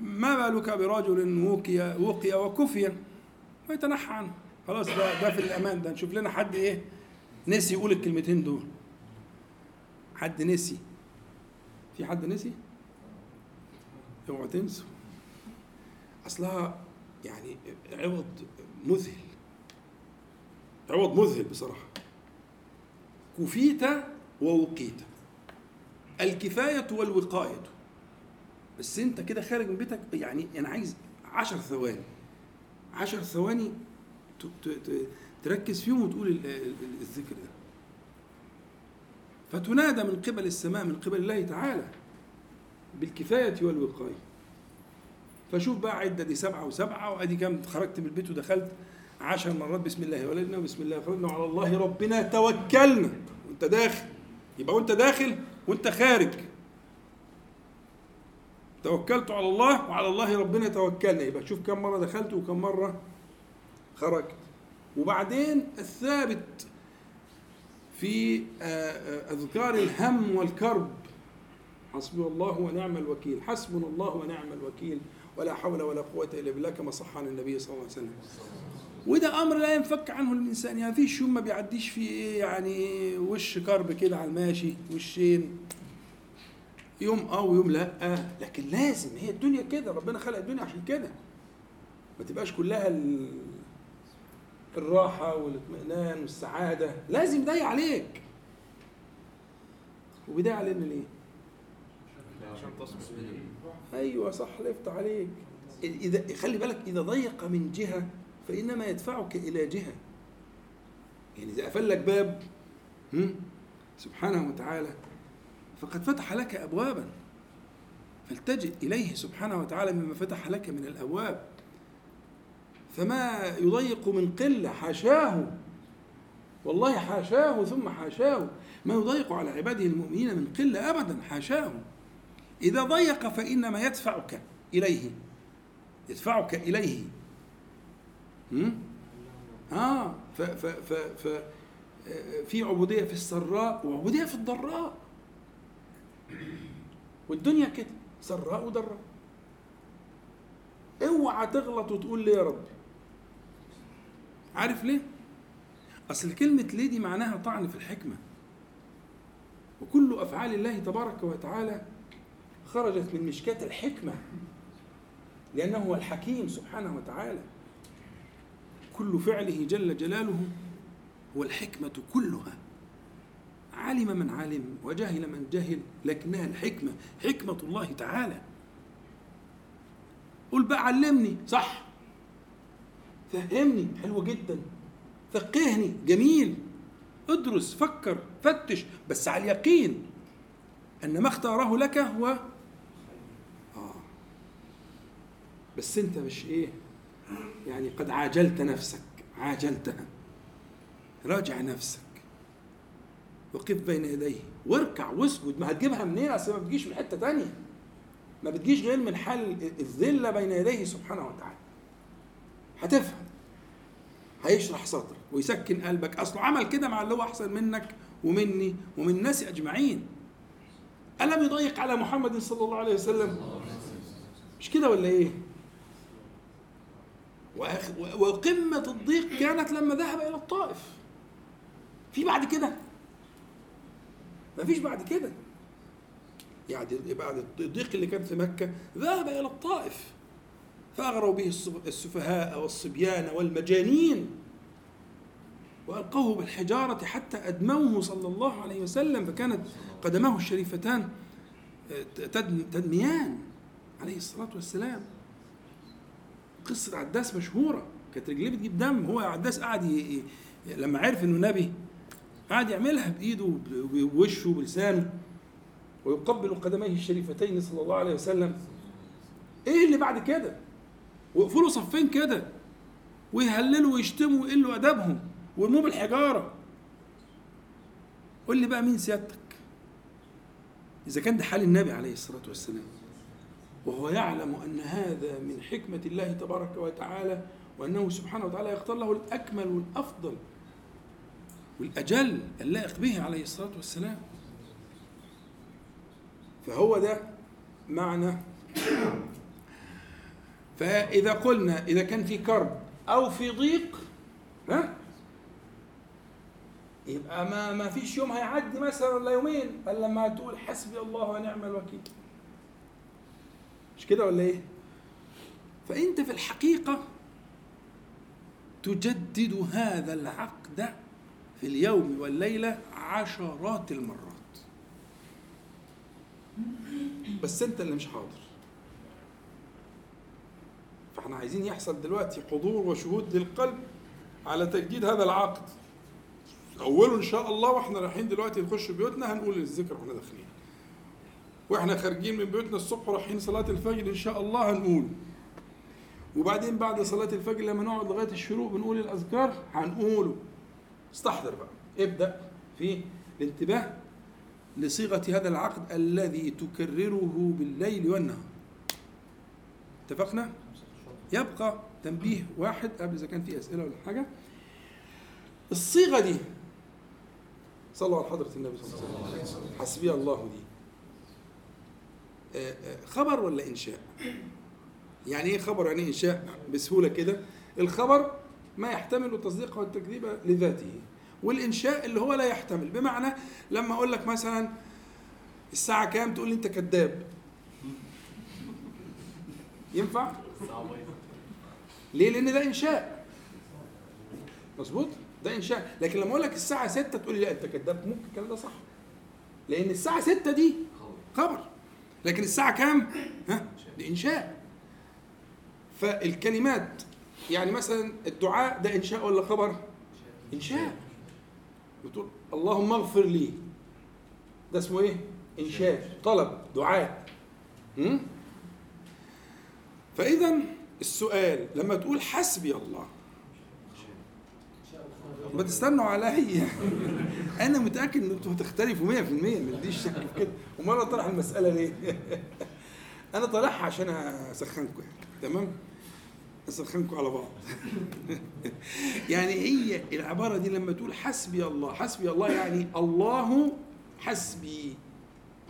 ما بالك برجل وقي وقي وكفي؟ ويتنحى عنه. خلاص ده ده في الأمان ده نشوف لنا حد إيه نسي يقول الكلمتين دول. حد نسي. في حد نسي؟ اوعوا تنسوا. أصلها يعني عوض مذهل. عوض مذهل بصراحة. كفيت ووقيت. الكفاية والوقاية. بس انت كده خارج من بيتك يعني أنا عايز عشر ثواني عشر ثواني تركز فيهم وتقول الذكر ده. فتنادى من قبل السماء من قبل الله تعالى بالكفاية والوقاية. فشوف بقى عدة دي سبعة وسبعة وأدي كام خرجت من البيت ودخلت عشر مرات بسم الله ولدنا وبسم الله خرجنا وعلى الله ربنا توكلنا. وانت داخل يبقى وانت داخل وانت خارج. توكلت على الله وعلى الله ربنا توكلنا يبقى شوف كم مرة دخلت وكم مرة خرجت. وبعدين الثابت في أذكار الهم والكرب. حسبي الله ونعم الوكيل. حسبنا الله ونعم الوكيل. ولا حول ولا قوة إلا بالله كما صح عن النبي صلى الله عليه وسلم. وده أمر لا ينفك عنه الإنسان. يعني فيش يوم ما بيعديش فيه إيه يعني وش كرب كده على الماشي وشين. يوم آه ويوم لا. لكن لازم هي الدنيا كده ربنا خلق الدنيا عشان كده. ما تبقاش كلها الراحة والاطمئنان والسعادة. لازم ده عليك. وبداية علينا ليه؟ عشان تصبر أيوه صح يفتح عليك. إذا خلي بالك إذا ضيق من جهة فإنما يدفعك إلى جهة. يعني إذا قفل لك باب سبحانه وتعالى فقد فتح لك ابوابا. فالتجئ إليه سبحانه وتعالى مما فتح لك من الأبواب. فما يضيق من قلة حاشاه. والله حاشاه ثم حاشاه. ما يضيق على عباده المؤمنين من قلة ابدا حاشاه. إذا ضيق فإنما يدفعك إليه. يدفعك إليه. آه ف ف ف ف في عبودية في السراء وعبودية في الضراء. والدنيا كده سراء وضراء اوعى تغلط وتقول ليه يا رب عارف ليه؟ أصل كلمة ليه دي معناها طعن في الحكمة. وكل أفعال الله تبارك وتعالى خرجت من مشكاة الحكمة لأنه هو الحكيم سبحانه وتعالى. كل فعله جل جلاله هو الحكمة كلها. علم من علم وجهل من جهل لكنها الحكمة حكمة الله تعالى. قل بقى علمني. صح. فهمني. حلو جدا. فقهني. جميل. ادرس فكر فتش بس على اليقين. أن ما اختاره لك هو بس أنت مش إيه؟ يعني قد عاجلت نفسك عاجلتها. راجع نفسك. وقف بين يديه. واركع واسجد. ما هتجيبها منين؟ أصل ما بتجيش من حتة تانية. ما بتجيش غير من حل الذلة بين يديه سبحانه وتعالى. هتفهم. هيشرح صدرك ويسكن قلبك. أصله عمل كده مع اللي هو أحسن منك ومني ومن الناس أجمعين. ألم يضيق على محمد صلى الله عليه وسلم؟ مش كده ولا إيه؟ وقمة الضيق كانت لما ذهب إلى الطائف. في بعد كده. ما فيش بعد كده. يعني بعد الضيق اللي كان في مكة ذهب إلى الطائف. فأغروا به السفهاء والصبيان والمجانين. وألقوه بالحجارة حتى أدموه صلى الله عليه وسلم. فكانت قدماه الشريفتان تدميان عليه الصلاة والسلام. قصة عداس مشهورة. كانت رجليه بتجيب دم هو عداس قعد ي... لما عرف إنه نبي قعد يعملها بإيده وبوشه وبلسانه ويقبل قدميه الشريفتين صلى الله عليه وسلم. إيه اللي بعد كده؟ ويقفلوا صفين كده ويهللوا ويشتموا ويقلوا أدبهم ويرموه بالحجارة. قول لي بقى مين سيادتك؟ إذا كان ده حال النبي عليه الصلاة والسلام. وهو يعلم أن هذا من حكمة الله تبارك وتعالى وأنه سبحانه وتعالى يختار له الأكمل والأفضل والأجل اللائق به عليه الصلاة والسلام. فهو ده معنى. فإذا قلنا إذا كان في كرب أو في ضيق ها؟ يبقى ما ما فيش يوم هيعدي مثلا ولا يومين إلا لما تقول حسبي الله ونعم الوكيل. مش كده ولا إيه؟ فأنت في الحقيقة تجدد هذا العقد في اليوم والليلة عشرات المرات. بس أنت اللي مش حاضر. فإحنا عايزين يحصل دلوقتي حضور وشهود للقلب على تجديد هذا العقد. أوله إن شاء الله وإحنا رايحين دلوقتي نخش بيوتنا هنقول الذكر وإحنا داخلين. وإحنا خارجين من بيوتنا الصبح رايحين صلاة الفجر إن شاء الله هنقول. وبعدين بعد صلاة الفجر لما نقعد لغاية الشروق بنقول الاذكار هنقوله. استحضر بقى. ابدأ في الانتباه لصيغة هذا العقد الذي تكرره بالليل والنهار. اتفقنا؟ يبقى تنبيه واحد قبل إذا كان في أسئلة ولا حاجة. الصيغة دي صلوا على حضرة النبي صلى الله عليه وسلم. حسبي الله دي خبر ولا إنشاء؟ يعني إيه خبر يعني إنشاء بسهولة كده؟ الخبر ما يحتمل التصديق والتكذيب لذاته والإنشاء اللي هو لا يحتمل. بمعنى لما أقول لك مثلا الساعة كام تقول لي أنت كذاب. ينفع؟ ليه؟ لأن ده إنشاء. مظبوط؟ ده إنشاء. لكن لما أقول لك الساعة 6 تقول لي لا أنت كذاب. ممكن الكلام ده صح. لأن الساعة 6 دي خبر. لكن الساعة كام؟ ها؟ دي انشاء فالكلمات يعني مثلا الدعاء ده إنشاء ولا خبر؟ إنشاء. بتقول اللهم اغفر لي. ده اسمه إيه؟ إنشاء. طلب دعاء. فاذا السؤال لما تقول حسبي الله ما تستنوا عليا. أنا متأكد إن أنتوا هتختلفوا 100% ما عنديش شك في كده. امال أنا طرح المسألة ليه أنا طرحها عشان أسخنكم يعني تمام؟ أسخنكم على بعض. يعني هي العبارة دي لما تقول حسبي الله حسبي الله يعني الله حسبي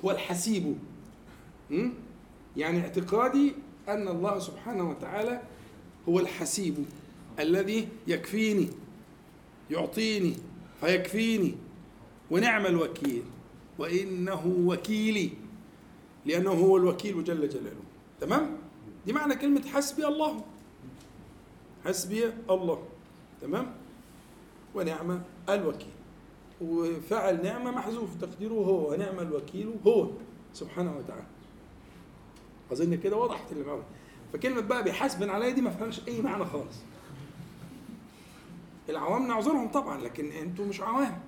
هو الحسيب. يعني اعتقادي أن الله سبحانه وتعالى هو الحسيب الذي يكفيني. يعطيني فيكفيني. ونعم الوكيل. وإنه وكيلي. لأنه هو الوكيل جل جلاله. تمام؟ دي معنى كلمة حسبي الله. حسبي الله. تمام؟ ونعم الوكيل. وفعل نعمة محذوف. تقديره هو. ونعم الوكيل هو. سبحانه وتعالى. أظن كده وضحت اللي معه فكلمة بقى بيحاسبن عليا دي ما فيهاش أي معنى خالص. العوام نعذرهم طبعا لكن أنتوا مش عوام.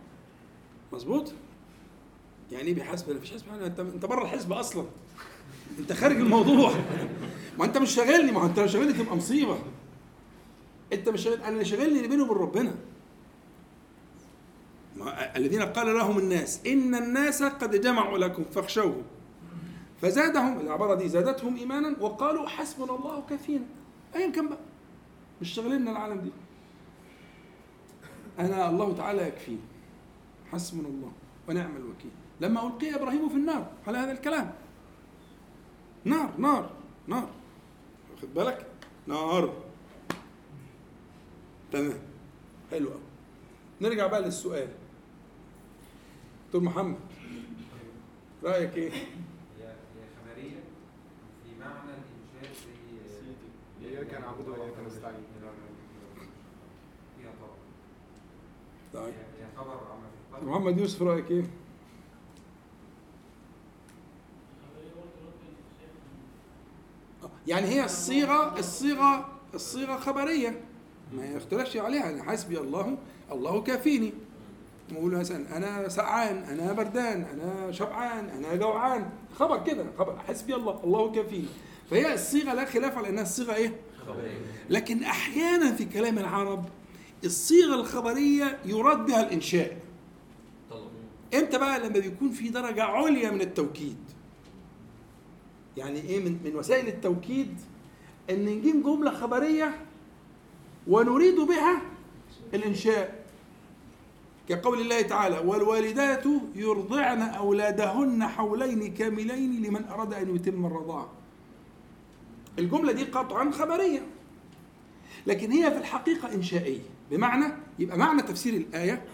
مظبوط؟ يعني إيه بيحاسب مفيش حسب. أنت أنت بره الحزب أصلا. أنت خارج الموضوع. ما أنت مش شاغلني. ما أنت لو شاغلني تبقى مصيبة. أنت مش شاغل أنا اللي شاغلني اللي بيني وبين ربنا. ما الذين قال لهم الناس إن الناس قد جمعوا لكم فاخشوهم. فزادهم العبارة دي زادتهم ايمانا وقالوا حسبنا الله كفينا ايا كان بقى. مش شاغلنا العالم دي. أنا الله تعالى يكفيني. حسبنا الله ونعم الوكيل. لما ألقي إبراهيم في النار على هذا الكلام؟ نار نار نار. واخد بالك؟ نار. تمام. حلو قوي نرجع بقى للسؤال. دكتور محمد رأيك إيه؟ هي هي خبرية في معنى الإنشاء زي إياك نعبد وإياك نستعين فيها طبعا طيب. محمد يوسف رأيك إيه؟ يعني هي الصيغة الصيغة الصيغة خبرية. ما يختلفش عليها. يعني حسبي الله الله كافيني. نقول مثلا أنا سقعان أنا بردان أنا شبعان أنا جوعان. خبر كده خبر. حسبي الله الله كافيني. فهي الصيغة لا خلاف على إنها الصيغه إيه؟ لكن أحيانا في كلام العرب الصيغة الخبرية يراد بها الإنشاء. إمتى بقى؟ لما بيكون في درجة عليا من التوكيد. يعني إيه؟ من من وسائل التوكيد إن نجيب جملة خبرية ونريد بها الإنشاء. كقول الله تعالى والوالدات يرضعن أولادهن حولين كاملين لمن أراد أن يتم الرضاعه الجملة دي قطعا خبرية. لكن هي في الحقيقة إنشائية. بمعنى يبقى معنى تفسير الآية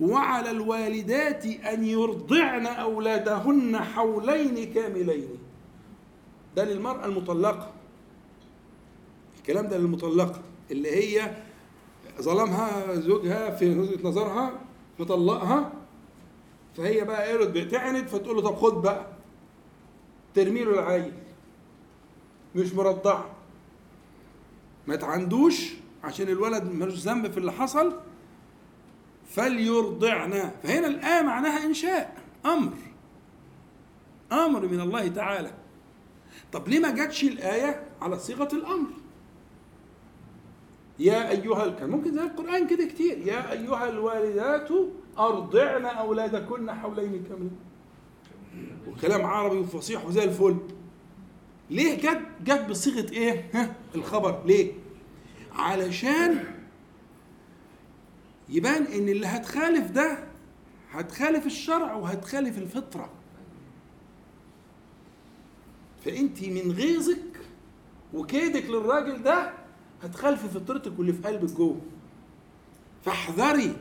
وعلى الوالدات أن يرضعن أولادهن حولين كاملين. ده للمرأة المطلقة. الكلام ده للمطلقة اللي هي ظلمها زوجها في وجهة نظرها مطلقها فهي بقى إيه بتعند فتقول له طب خد بقى ترمي له العيل مش مرضعه. ما تعندوش عشان الولد ملوش ذنب في اللي حصل فليرضعنا. فهنا الآية معناها إنشاء أمر. أمر من الله تعالى. طب ليه ما جاتش الآية على صيغة الأمر؟ يا أيها كان ممكن زي القرآن كده كتير. يا أيها الوالدات أرضعن أولادكن حولين كاملين. وكلام عربي وفصيح وزي الفل. ليه جت جت بصيغة إيه؟ ها؟ الخبر. ليه؟ علشان يبان إن اللي هتخالف ده هتخالف الشرع وهتخالف الفطرة. فانت من غيظك وكيدك للراجل ده هتخالفي فطرتك واللي في قلبك جوه. فاحذري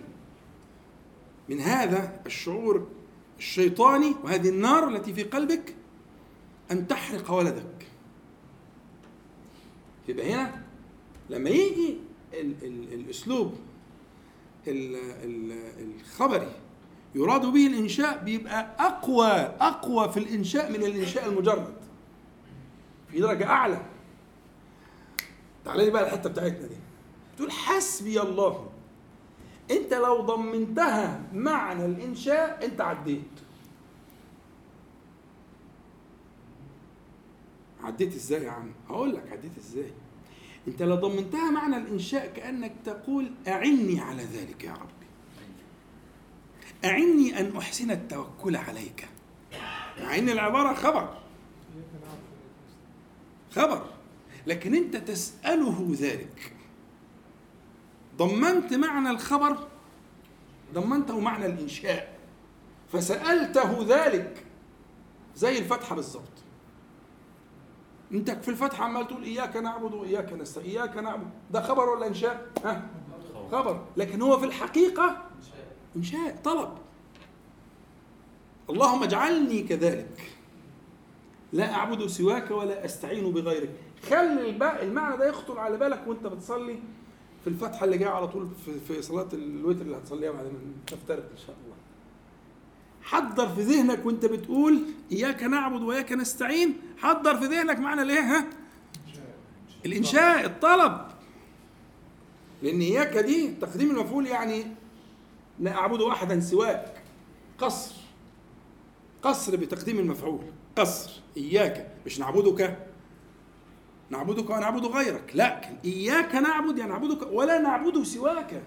من هذا الشعور الشيطاني وهذه النار التي في قلبك أن تحرق ولدك. يبقى هنا لما يجي ال ال الأسلوب ال ال الخبري يراد به الإنشاء بيبقى أقوى أقوى في الإنشاء من الإنشاء المجرد. في درجة أعلى. تعالى لي بقى الحتة بتاعتنا دي. تقول حسبي الله. أنت لو ضمنتها معنى الإنشاء أنت عديت. عديت إزاي يا عم؟ هقول لك عديت إزاي. انت لو ضمنتها معنى الإنشاء كأنك تقول أعني على ذلك يا ربي. أعني أن أحسن التوكل عليك. مع ان العبارة خبر. خبر. لكن أنت تسأله ذلك. ضمنت معنى الخبر؟ ضمنته معنى الإنشاء. فسألته ذلك. زي الفتحة بالظبط. انت في الفتحه عمال تقول إياك نعبد وإياك نستعين. إياك نعبد. ده خبر ولا إنشاء؟ ها؟ خبر. لكن هو في الحقيقة إنشاء طلب. اللهم اجعلني كذلك. لا أعبد سواك ولا أستعين بغيرك. خلي المعنى ده يخطر على بالك وأنت بتصلي في الفتحه اللي جاية على طول في, صلاة الوتر اللي هتصليها بعد ما نفترق إن شاء الله. حضر في ذهنك وانت بتقول إياك نعبد وإياك نستعين. حضر في ذهنك معنى الإيه؟ ها؟ الإنشاء الطلب. لأن إياك دي تقديم المفعول يعني لا أعبد احدا سواك. قصر. قصر بتقديم المفعول. قصر. إياك. مش نعبدك. نعبدك ونعبد غيرك. لكن إياك نعبد يعني نعبدك ولا نعبد سواك.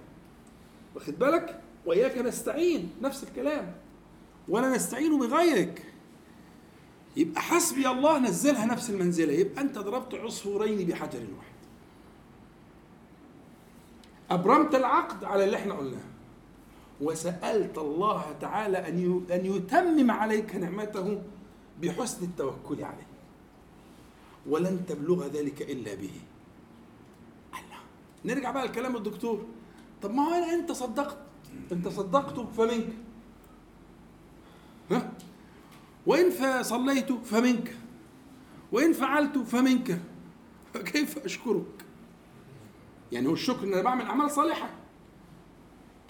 واخد بالك؟ وإياك نستعين. نفس الكلام. ولا نستعين بغيرك. يبقى حسبي الله نزلها نفس المنزلة. يبقى أنت ضربت عصفورين بحجر واحد. أبرمت العقد على اللي إحنا قلناه. وسألت الله تعالى أن أن يتمم عليك نعمته بحسن التوكل عليه. ولن تبلغ ذلك إلا به. الله. نرجع بقى لكلام الدكتور طب ما هو أنت صدقت. أنت صدقته فمنك. ها؟ وإن صليت فمنك. وإن فعلت فمنك. فكيف أشكرك؟ يعني هو الشكر إن أنا بعمل أعمال صالحة.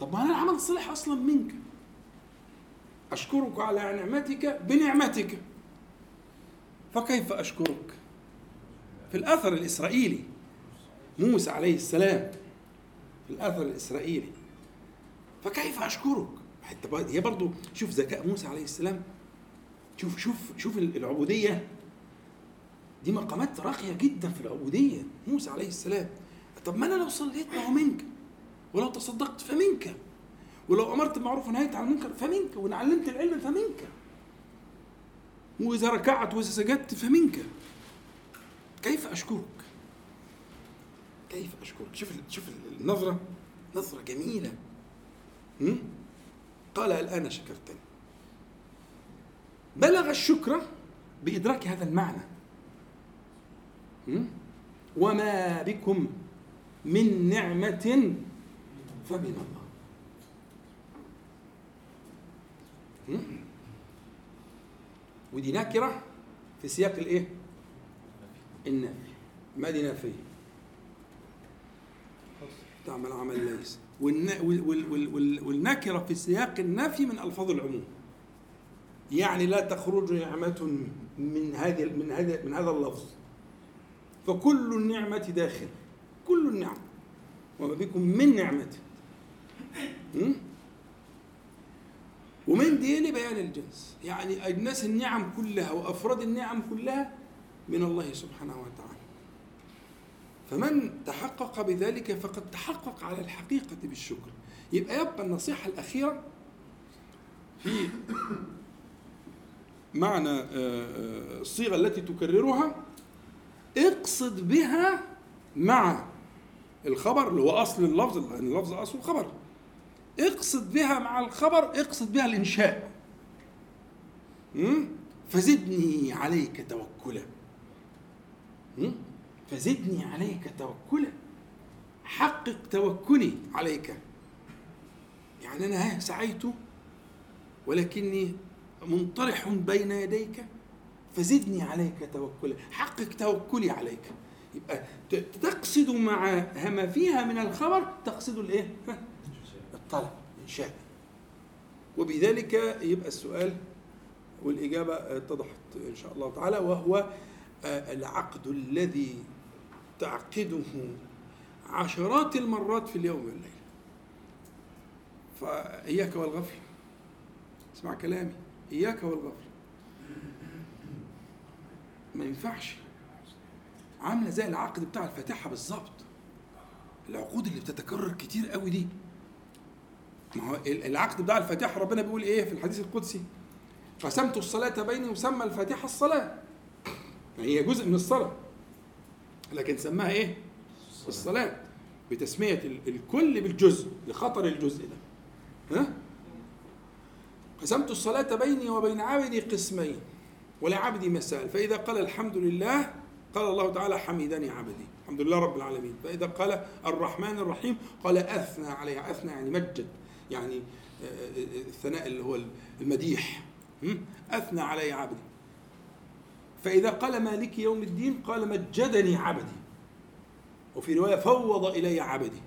طب ما أنا العمل الصالح أصلا منك. أشكرك على نعمتك بنعمتك. فكيف أشكرك؟ في الأثر الإسرائيلي. موسى عليه السلام. في الأثر الإسرائيلي. فكيف أشكرك؟ حتى هي برضو شوف ذكاء موسى عليه السلام. شوف شوف شوف العبودية. دي مقامات راقية جدا في العبودية موسى عليه السلام. طب ما أنا لو صليت ما هو منك ولو تصدقت فمنك ولو أمرت بالمعروف ونهيت عن المنكر فمنك وإن علمت العلم فمنك وإذا ركعت وإذا سجدت فمنك. كيف أشكرك؟ كيف أشكرك؟ شوف شوف النظرة. نظرة جميلة. قال الآن شكرتني. بلغ الشكر بإدراك هذا المعنى. وما بكم من نعمة فمن الله. ودي نكرة في سياق الإيه؟ النفي. ما دي نافية؟ تعمل عمل ليس. والنكرة في سياق النفي من ألفاظ العموم. يعني لا تخرج نعمة من هذه من هذا من هذا اللفظ. فكل النعمة داخل. كل النعم. وما بكم من نعمة. ومن دي لبيان الجنس. يعني أجناس النعم كلها وأفراد النعم كلها من الله سبحانه وتعالى. فمن تحقق بذلك فقد تحقق على الحقيقة بالشكر. يبقى يبقى النصيحة الأخيرة في معنى آه، آه، الصيغة التي تكررها اقصد بها مع الخبر اللي هو أصل اللفظ لأن اللفظ أصل الخبر. اقصد بها مع الخبر اقصد بها الإنشاء. فزدني عليك توكلا. فزدني عليك توكلا. حقق توكلي عليك. يعني أنا سعيت ولكني منطرح بين يديك. فزدني عليك توكلا. حقق توكلي عليك. يبقى تقصد مع ما فيها من الخبر تقصد الإيه؟ الطلب انشاء وبذلك يبقى السؤال والإجابة اتضحت إن شاء الله تعالى وهو آه، العقد الذي تعقده عشرات المرات في اليوم والليل. فإياك والغفل. اسمع كلامي. إياك والغفل. ما ينفعش. عاملة زي العقد بتاع الفاتحة بالظبط. العقود اللي بتتكرر كتير قوي دي. ما هو العقد بتاع الفاتحة ربنا بيقول إيه في الحديث القدسي؟ قسمت الصلاة بيني وسمى الفاتحة الصلاة. يعني هي جزء من الصلاة. لكن سماها إيه؟ الصلاة. بتسمية الكل بالجزء لخطر الجزء ده. ها؟ قسمت الصلاة بيني وبين عبدي قسمين ولعبدي مسائل فإذا قال الحمد لله قال الله تعالى حمدني عبدي. الحمد لله رب العالمين. فإذا قال الرحمن الرحيم قال أثنى عليه أثنى يعني مجد يعني آه، آه، آه، الثناء اللي هو المديح. أثنى علي عبدي. فإذا قال مالك يوم الدين قال مجدني عبدي. وفي رواية فوض إلي عبدي.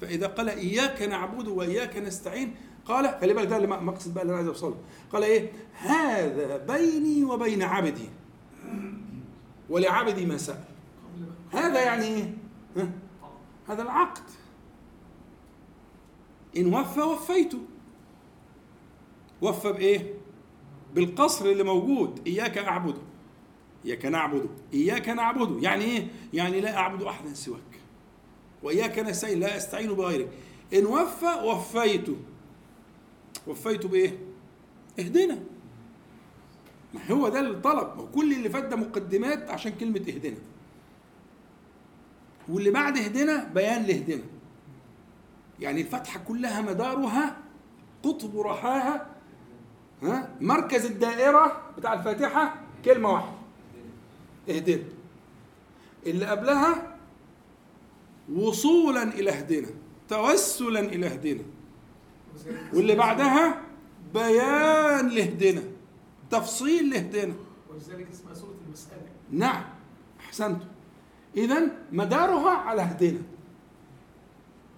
فإذا قال إياك نعبد وإياك نستعين قال خلي بالك ده اللي مقصد بقى اللي أنا عايز أوصله. قال إيه؟ هذا بيني وبين عبدي. ولعبدي ما سأل. هذا يعني إيه؟ هذا العقد. إن وفى وفيته وفى بإيه؟ بالقصر اللي موجود إياك أعبده. إياك نعبده. إياك نعبده. يعني إيه؟ يعني لا أعبد أحدا سواك. وإياك نستعين. لا أستعين بغيرك. إن وفى وفيته. وفيته بإيه؟ إهدنا. ما هو ده الطلب. وكل اللي فات ده مقدمات عشان كلمة إهدنا. واللي بعد إهدنا بيان لإهدنا. يعني الفتحة كلها مدارها قطب رحاها ها؟ مركز الدائرة بتاع الفاتحة كلمة واحدة. اهدنا. اللي قبلها وصولا إلى اهدنا توسلا إلى اهدنا. واللي بعدها بيان لهدنا تفصيل لهدنا ولذلك اسمها سورة المسألة. نعم أحسنت إذا مدارها على هدينا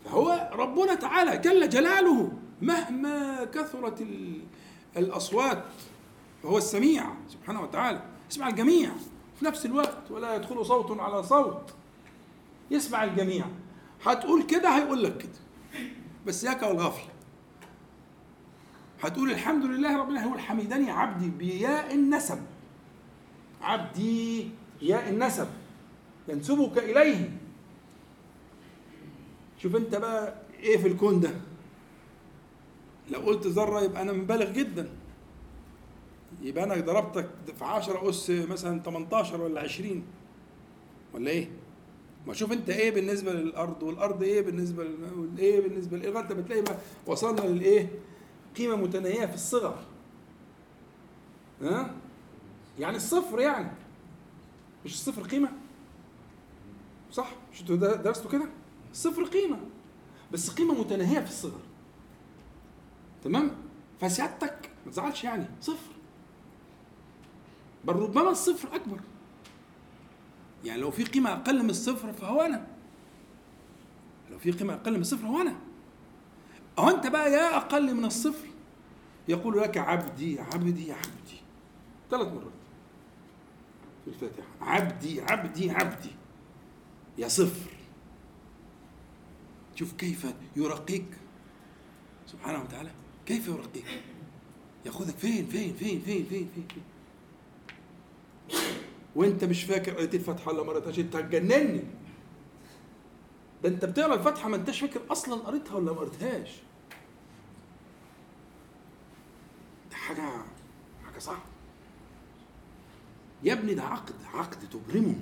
فهو ربنا تعالى جل جلاله مهما كثرت ال- الأصوات فهو السميع سبحانه وتعالى يسمع الجميع. في نفس الوقت ولا يدخل صوت على صوت يسمع الجميع. هتقول كده هيقول لك كده. بس ياك والغفله هتقول الحمد لله رب العالمين هيقول حمدني عبدي بياء النسب. عبدي ياء النسب. ينسبك إليه. شوف أنت بقى إيه في الكون ده؟ لو قلت ذرة يبقى أنا مبالغ جدا يبقى أنا ضربتك في 10 أس مثلا 18 ولا 20 ولا إيه؟ ما شوف أنت إيه بالنسبة للأرض والأرض إيه بالنسبة للماء والايه بالنسبة لايه لغايه ما تلاقي بقى وصلنا للايه؟ قيمة متناهية في الصغر ها؟ يعني الصفر يعني مش الصفر قيمة؟ صح؟ مش أنتوا در- درستوا كده؟ الصفر قيمة بس قيمة متناهية في الصغر تمام؟ فسيادتك ما تزعلش يعني. صفر. بل ربما الصفر أكبر. يعني لو في قيمة أقل من الصفر فهو أنا. لو في قيمة أقل من الصفر هو أنا. أو أنت بقى يا أقل من الصفر يقول لك عبدي عبدي عبدي. ثلاث مرات. في الفاتحة. عبدي عبدي عبدي. يا صفر. شوف كيف يرقيك. سبحانه وتعالى. كيف يرقيك ياخذك فين فين فين فين فين فين, فين. وانت مش فاكر قريت الفاتحه ولا ما قريتهاش انت هتجنني ده انت بتقرأ الفاتحه ما انتش فاكر أصلا قريتها ولا ما قريتهاش. ده حاجة حاجة صعبة. يا ابني ده عقد عقد تبرمه.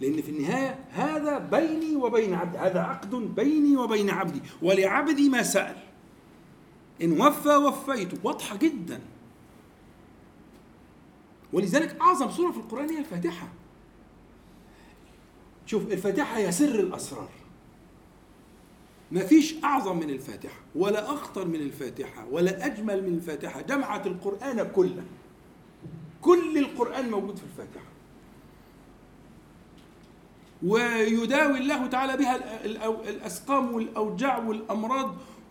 لأن في النهاية هذا بيني وبين عبدي هذا عقد بيني وبين عبدي. ولعبدي ما سأل. إن وفى وفيت. واضحة جدا. ولذلك أعظم سورة في القرآن هي الفاتحة. شوف الفاتحة هي سر الأسرار. ما فيش أعظم من الفاتحة ولا أخطر من الفاتحة ولا أجمل من الفاتحة. جمعت القرآن كله. كل القرآن موجود في الفاتحة. ويداوي الله تعالى بها ال- الأو- الأسقام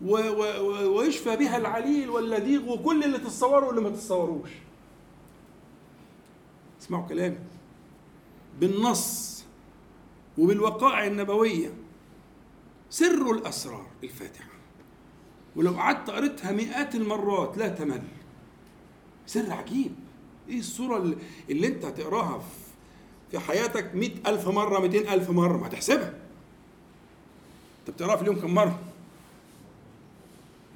ويشفى بها العليل واللديغ وكل اللي تتصوروا واللي ما تتصوروش. اسمعوا كلامي. بالنص وبالوقائع النبوية سر الأسرار الفاتحة. ولو قعدت قريتها مئات المرات لا تمل. سر عجيب. إيه الصورة اللي, أنت هتقراها في في حياتك مئة ألف مرة مئتين ألف مرة؟ ما هتحسبها. أنت بتقراها في اليوم كم مرة؟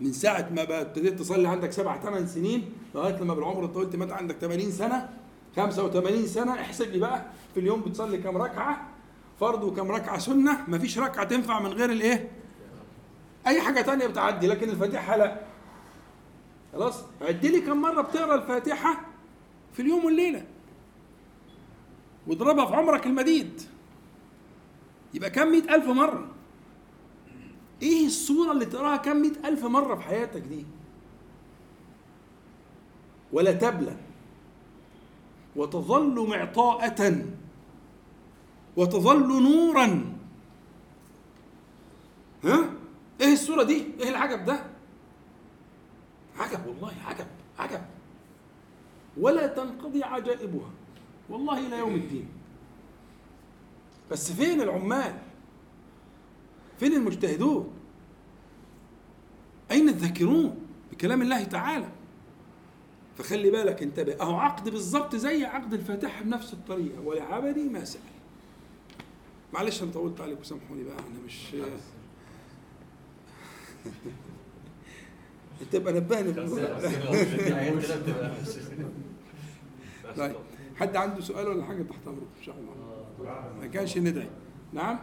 من ساعة ما ابتديت تصلي عندك سبع ثمان سنين لغاية لما بالعمر طولت مات عندك 80 سنة 85 سنة. احسب لي بقى في اليوم بتصلي كم ركعة؟ فرض وكم ركعة سنة. مفيش ركعة تنفع من غير الايه؟ أي حاجة تانية بتعدي لكن الفاتحة لا. خلاص؟ عد لي كم مرة بتقرأ الفاتحة في اليوم والليلة. واضربها في عمرك المديد. يبقى كم؟ مئة ألف مرة. إيه الصورة اللي تقراها كم مئة ألف مرة في حياتك دي؟ ولا تبلى. وتظل معطاءة. وتظل نورا. ها؟ إيه الصورة دي؟ إيه العجب ده؟ عجب والله عجب عجب. ولا تنقضي عجائبها. والله إلى يوم الدين. بس فين العمال؟ فين المجتهدون؟ اين الذاكرون بكلام الله تعالى فخلي بالك انتبه اهو عقد بالظبط زي عقد الفاتحه بنفس الطريقة ولعبدي ما سال معلش أنا طولت عليكم سامحوني بقى أنا مش تبقى نبهني طيب حد عنده سؤال ولا حاجة تحت امرك ان شاء الله ما كانش ندعي نعم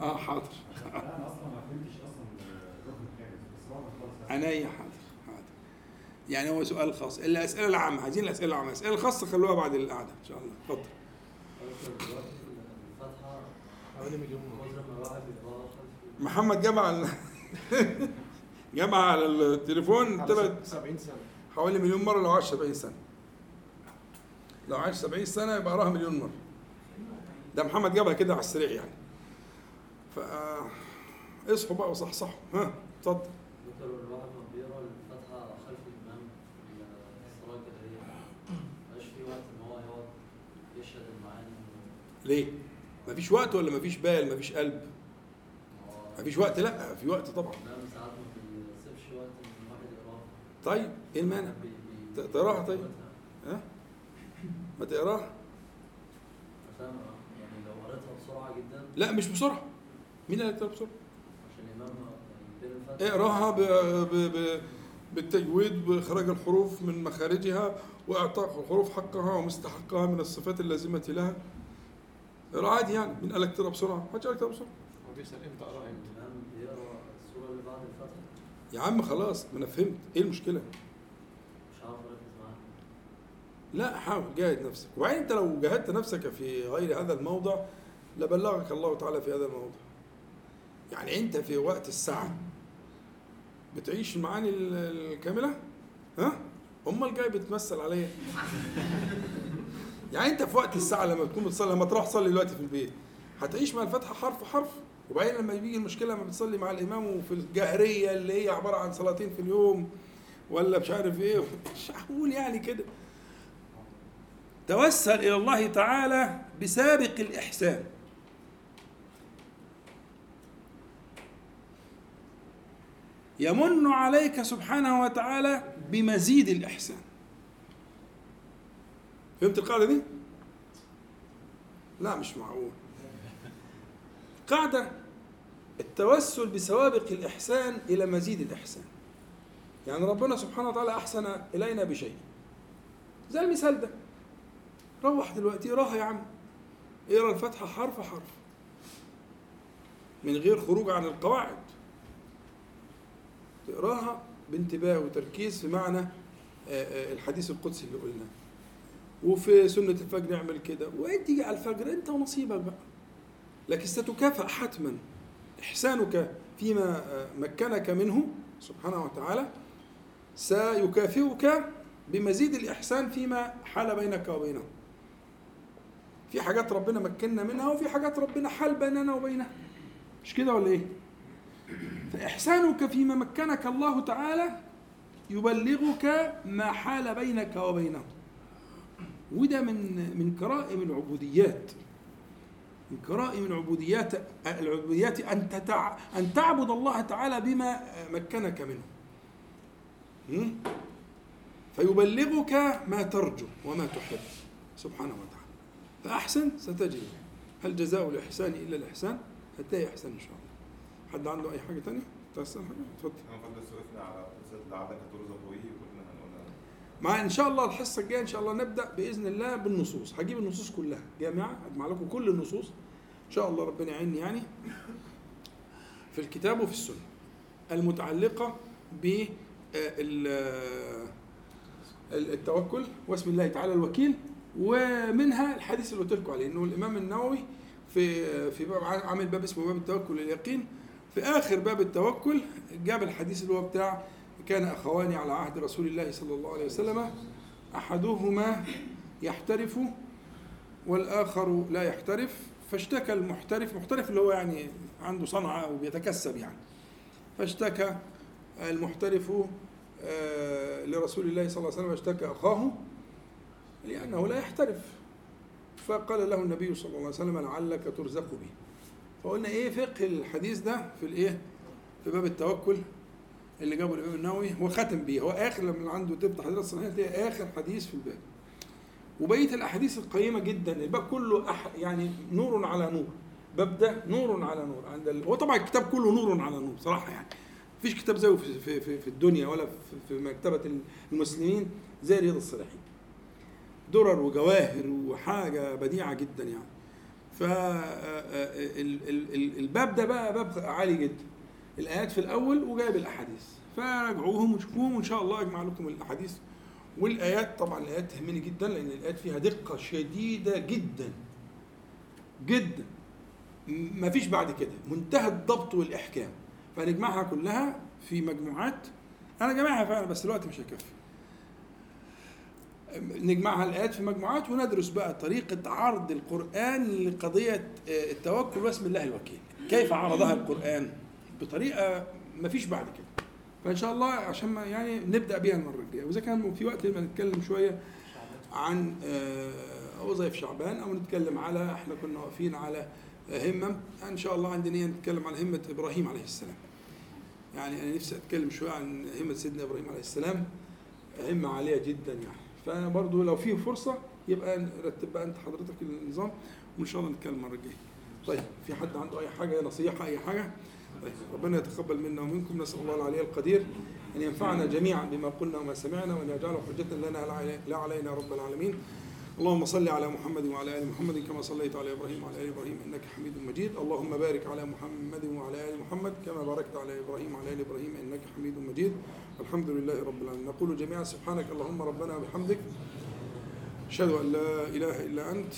آه حاضر أنا أصلا ما فهمتش أصلا الركن الخامس بس بعد ما خلص عينيا حاضر حاضر يعني هو سؤال خاص. الأسئلة العامة عايزين الأسئلة العامة. الأسئلة الخاصة خلوها بعد القعدة إن شاء الله. اتفضل. محمد جمع ال- جمع على التليفون ثلاث 70 سنة. حوالي مليون مرة لو عاش 70 سنة. لو عاش 70 سنة يبقى قراها مليون مرة. ده محمد جابها كده على السريع يعني. ف اصحوا بقى وصحصحوا. ها اتفضل دكتور الواحد ما بيقرا الفاتحة خلف الإمام في الصلاة الجهرية مبقاش في وقت إن هو يقعد يشهد المعاني ليه؟ مفيش وقت ولا مفيش بال مفيش قلب؟ مفيش وقت؟ لا في وقت طبعا. طيب إيه المانع؟ تقراها طيب؟ ها؟ ما تقراها. يعني لا مش بسرعة. مين اللي هيقرا بسرعة؟ يعني اقراها ب... ب... ب... بالتجويد بإخراج الحروف من مخارجها وإعطاء الحروف حقها ومستحقها من الصفات اللازمة لها. عادي يعني مين قال لك تقرأ بسرعة؟ ما قال لك تقرا بسرعة. هو بيسأل إمتى أقرأ إمتى؟ السورة اللي بعد الفاتحة. يا عم خلاص ما أنا فهمت. إيه المشكلة؟ مش عارف لا حاول جاهد نفسك. وبعدين أنت لو جاهدت نفسك في غير هذا الموضع لبلغك الله تعالى في هذا الموضع يعني أنت في وقت الساعة بتعيش المعاني ال- الكاملة؟ ها؟ أمال جاي بتمثل عليا؟ يعني انت في وقت الساعة لما تكون بتصلي لما تروح تصلي دلوقتي في البيت هتعيش مع الفاتحة حرف حرف. وبعدين لما يجي المشكلة لما بتصلي مع الإمام وفي الجهرية اللي هي عبارة عن صلاتين في اليوم ولا مش عارف إيه مش هقول يعني كده. توسل إلى الله تعالى بسابق الإحسان. يمن عليك سبحانه وتعالى بمزيد الإحسان. فهمت القاعدة دي؟ لا مش معقول. قاعدة التوسل بسوابق الإحسان إلى مزيد الإحسان. يعني ربنا سبحانه وتعالى أحسن إلينا بشيء. زي المثال ده. روح دلوقتي اقراها يا عم. اقرأ الفاتحه حرف حرف. من غير خروج عن القواعد. تقراها بانتباه وتركيز في معنى آه، آه، الحديث القدسي اللي قلناه. وفي سنة الفجر اعمل كده. وانت على الفجر أنت ونصيبك بقى. لكن ستكافئ حتما. إحسانك فيما مكنك منه سبحانه وتعالى سيكافئك بمزيد الإحسان فيما حال بينك وبينه. في حاجات ربنا مكننا منها وفي حاجات ربنا حال بيننا وبينها مش كده ولا إيه؟ فإحسانك فيما مكنك الله تعالى يبلغك ما حال بينك وبينه. وده من من كرائم العبوديات. من كرائم العبوديات العبوديات أن تتع أن تعبد الله تعالى بما مكنك منه? فيبلغك ما ترجو وما تحب. سبحانه وتعالى. فأحسن ستجد. هل جزاء الإحسان إلا الإحسان؟ هتلاقي إحسان إن شاء الله. حد عنده أي حاجة تانية؟ تحسن حاجة؟ اتفضل. سئلنا على قصه لعلك ترزق به. مع إن شاء الله الحصة الجاية إن شاء الله نبدأ بإذن الله بالنصوص. هجيب النصوص كلها. جامعة أجمع لكم كل النصوص. إن شاء الله ربنا يعيني يعني في الكتاب وفي السنة. المتعلقة ب التوكل واسم الله تعالى الوكيل ومنها الحديث اللي قلت لكم عليه إنه الإمام النووي في في باب عامل باب اسمه باب التوكل اليقين في آخر باب التوكل جاب الحديث اللي هو بتاع كان اخوان على عهد رسول الله صلى الله عليه وسلم أحدهما يحترف والآخر لا يحترف. فاشتكى المحترف محترف اللي هو يعني عنده صنعة وبيتكسب يعني. فاشتكى المحترف آه، لرسول الله صلى الله عليه وسلم اشتكى أخاه لأنه لا يحترف. فقال له النبي صلى الله عليه وسلم لعلك ترزق به فقلنا إيه فقه الحديث ده في الإيه؟ في باب التوكل؟ اللي جابه الإمام النووي هو ختم بيه. هو آخر لما عنده تفتح حديث الصحيح تلاقي آخر حديث في الباب. وبقية الأحاديث القيمة جدا. الباب كله أح يعني نور على نور. باب ده نور على نور. عند ال... هو طبعا الكتاب كله نور على نور صراحة يعني. مفيش كتاب زيه في, في, في, في الدنيا ولا في, في مكتبة المسلمين زي رياض الصالحين درر وجواهر وحاجة بديعة جدا يعني. فالباب ده بقى باب عالي جدا. الآيات في الأول وجايب الأحاديث. فراجعوهم وشوفوهم وإن شاء الله اجمع لكم الأحاديث. والآيات طبعا الآيات تهمني جدا لأن الآيات فيها دقة شديدة جدا. جدا. ما فيش بعد كده. منتهى الضبط والإحكام. فنجمعها كلها في مجموعات. أنا جامعها فعلا بس الوقت مش هيكفي. نجمعها الآيات في مجموعات وندرس بقى طريقة عرض القرآن لقضية آه، التوكل واسم الله الوكيل. كيف عرضها القرآن؟ بطريقة ما فيش بعد كده. فإن شاء الله عشان ما يعني نبدأ بيها المرة الجاية. وإذا كان في وقت نبقى نتكلم شوية عن آه، وظائف شعبان أو نتكلم على إحنا كنا واقفين على آه، همم إن شاء الله عندي نية نتكلم عن همة إبراهيم عليه السلام. يعني أنا نفسي أتكلم شوية عن همة سيدنا إبراهيم عليه السلام. همة عالية جدا يعني. فأنا برضو لو في فرصة يبقى نرتب بقى أنت حضرتك النظام وإن شاء الله نتكلم المرة الجاية. طيب في حد عنده أي حاجة نصيحة أي حاجة؟ ربنا يتقبل منا ومنكم. نسأل الله العلي القدير أن ينفعنا جميعا بما قلنا وما سمعنا وأن يجعله حجه لنا لا علينا رب العالمين. اللهم صل على محمد وعلى آل محمد كما صليت على إبراهيم وعلى آل إبراهيم إنك حميد مجيد. اللهم بارك على محمد وعلى آل محمد كما باركت على إبراهيم وعلى آل إبراهيم إنك حميد مجيد. الحمد لله رب العالمين. نقول جميعا سبحانك اللهم ربنا وبحمدك أشهد أن لا إله إلا أنت.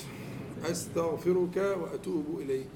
أستغفرك وأتوب إليك.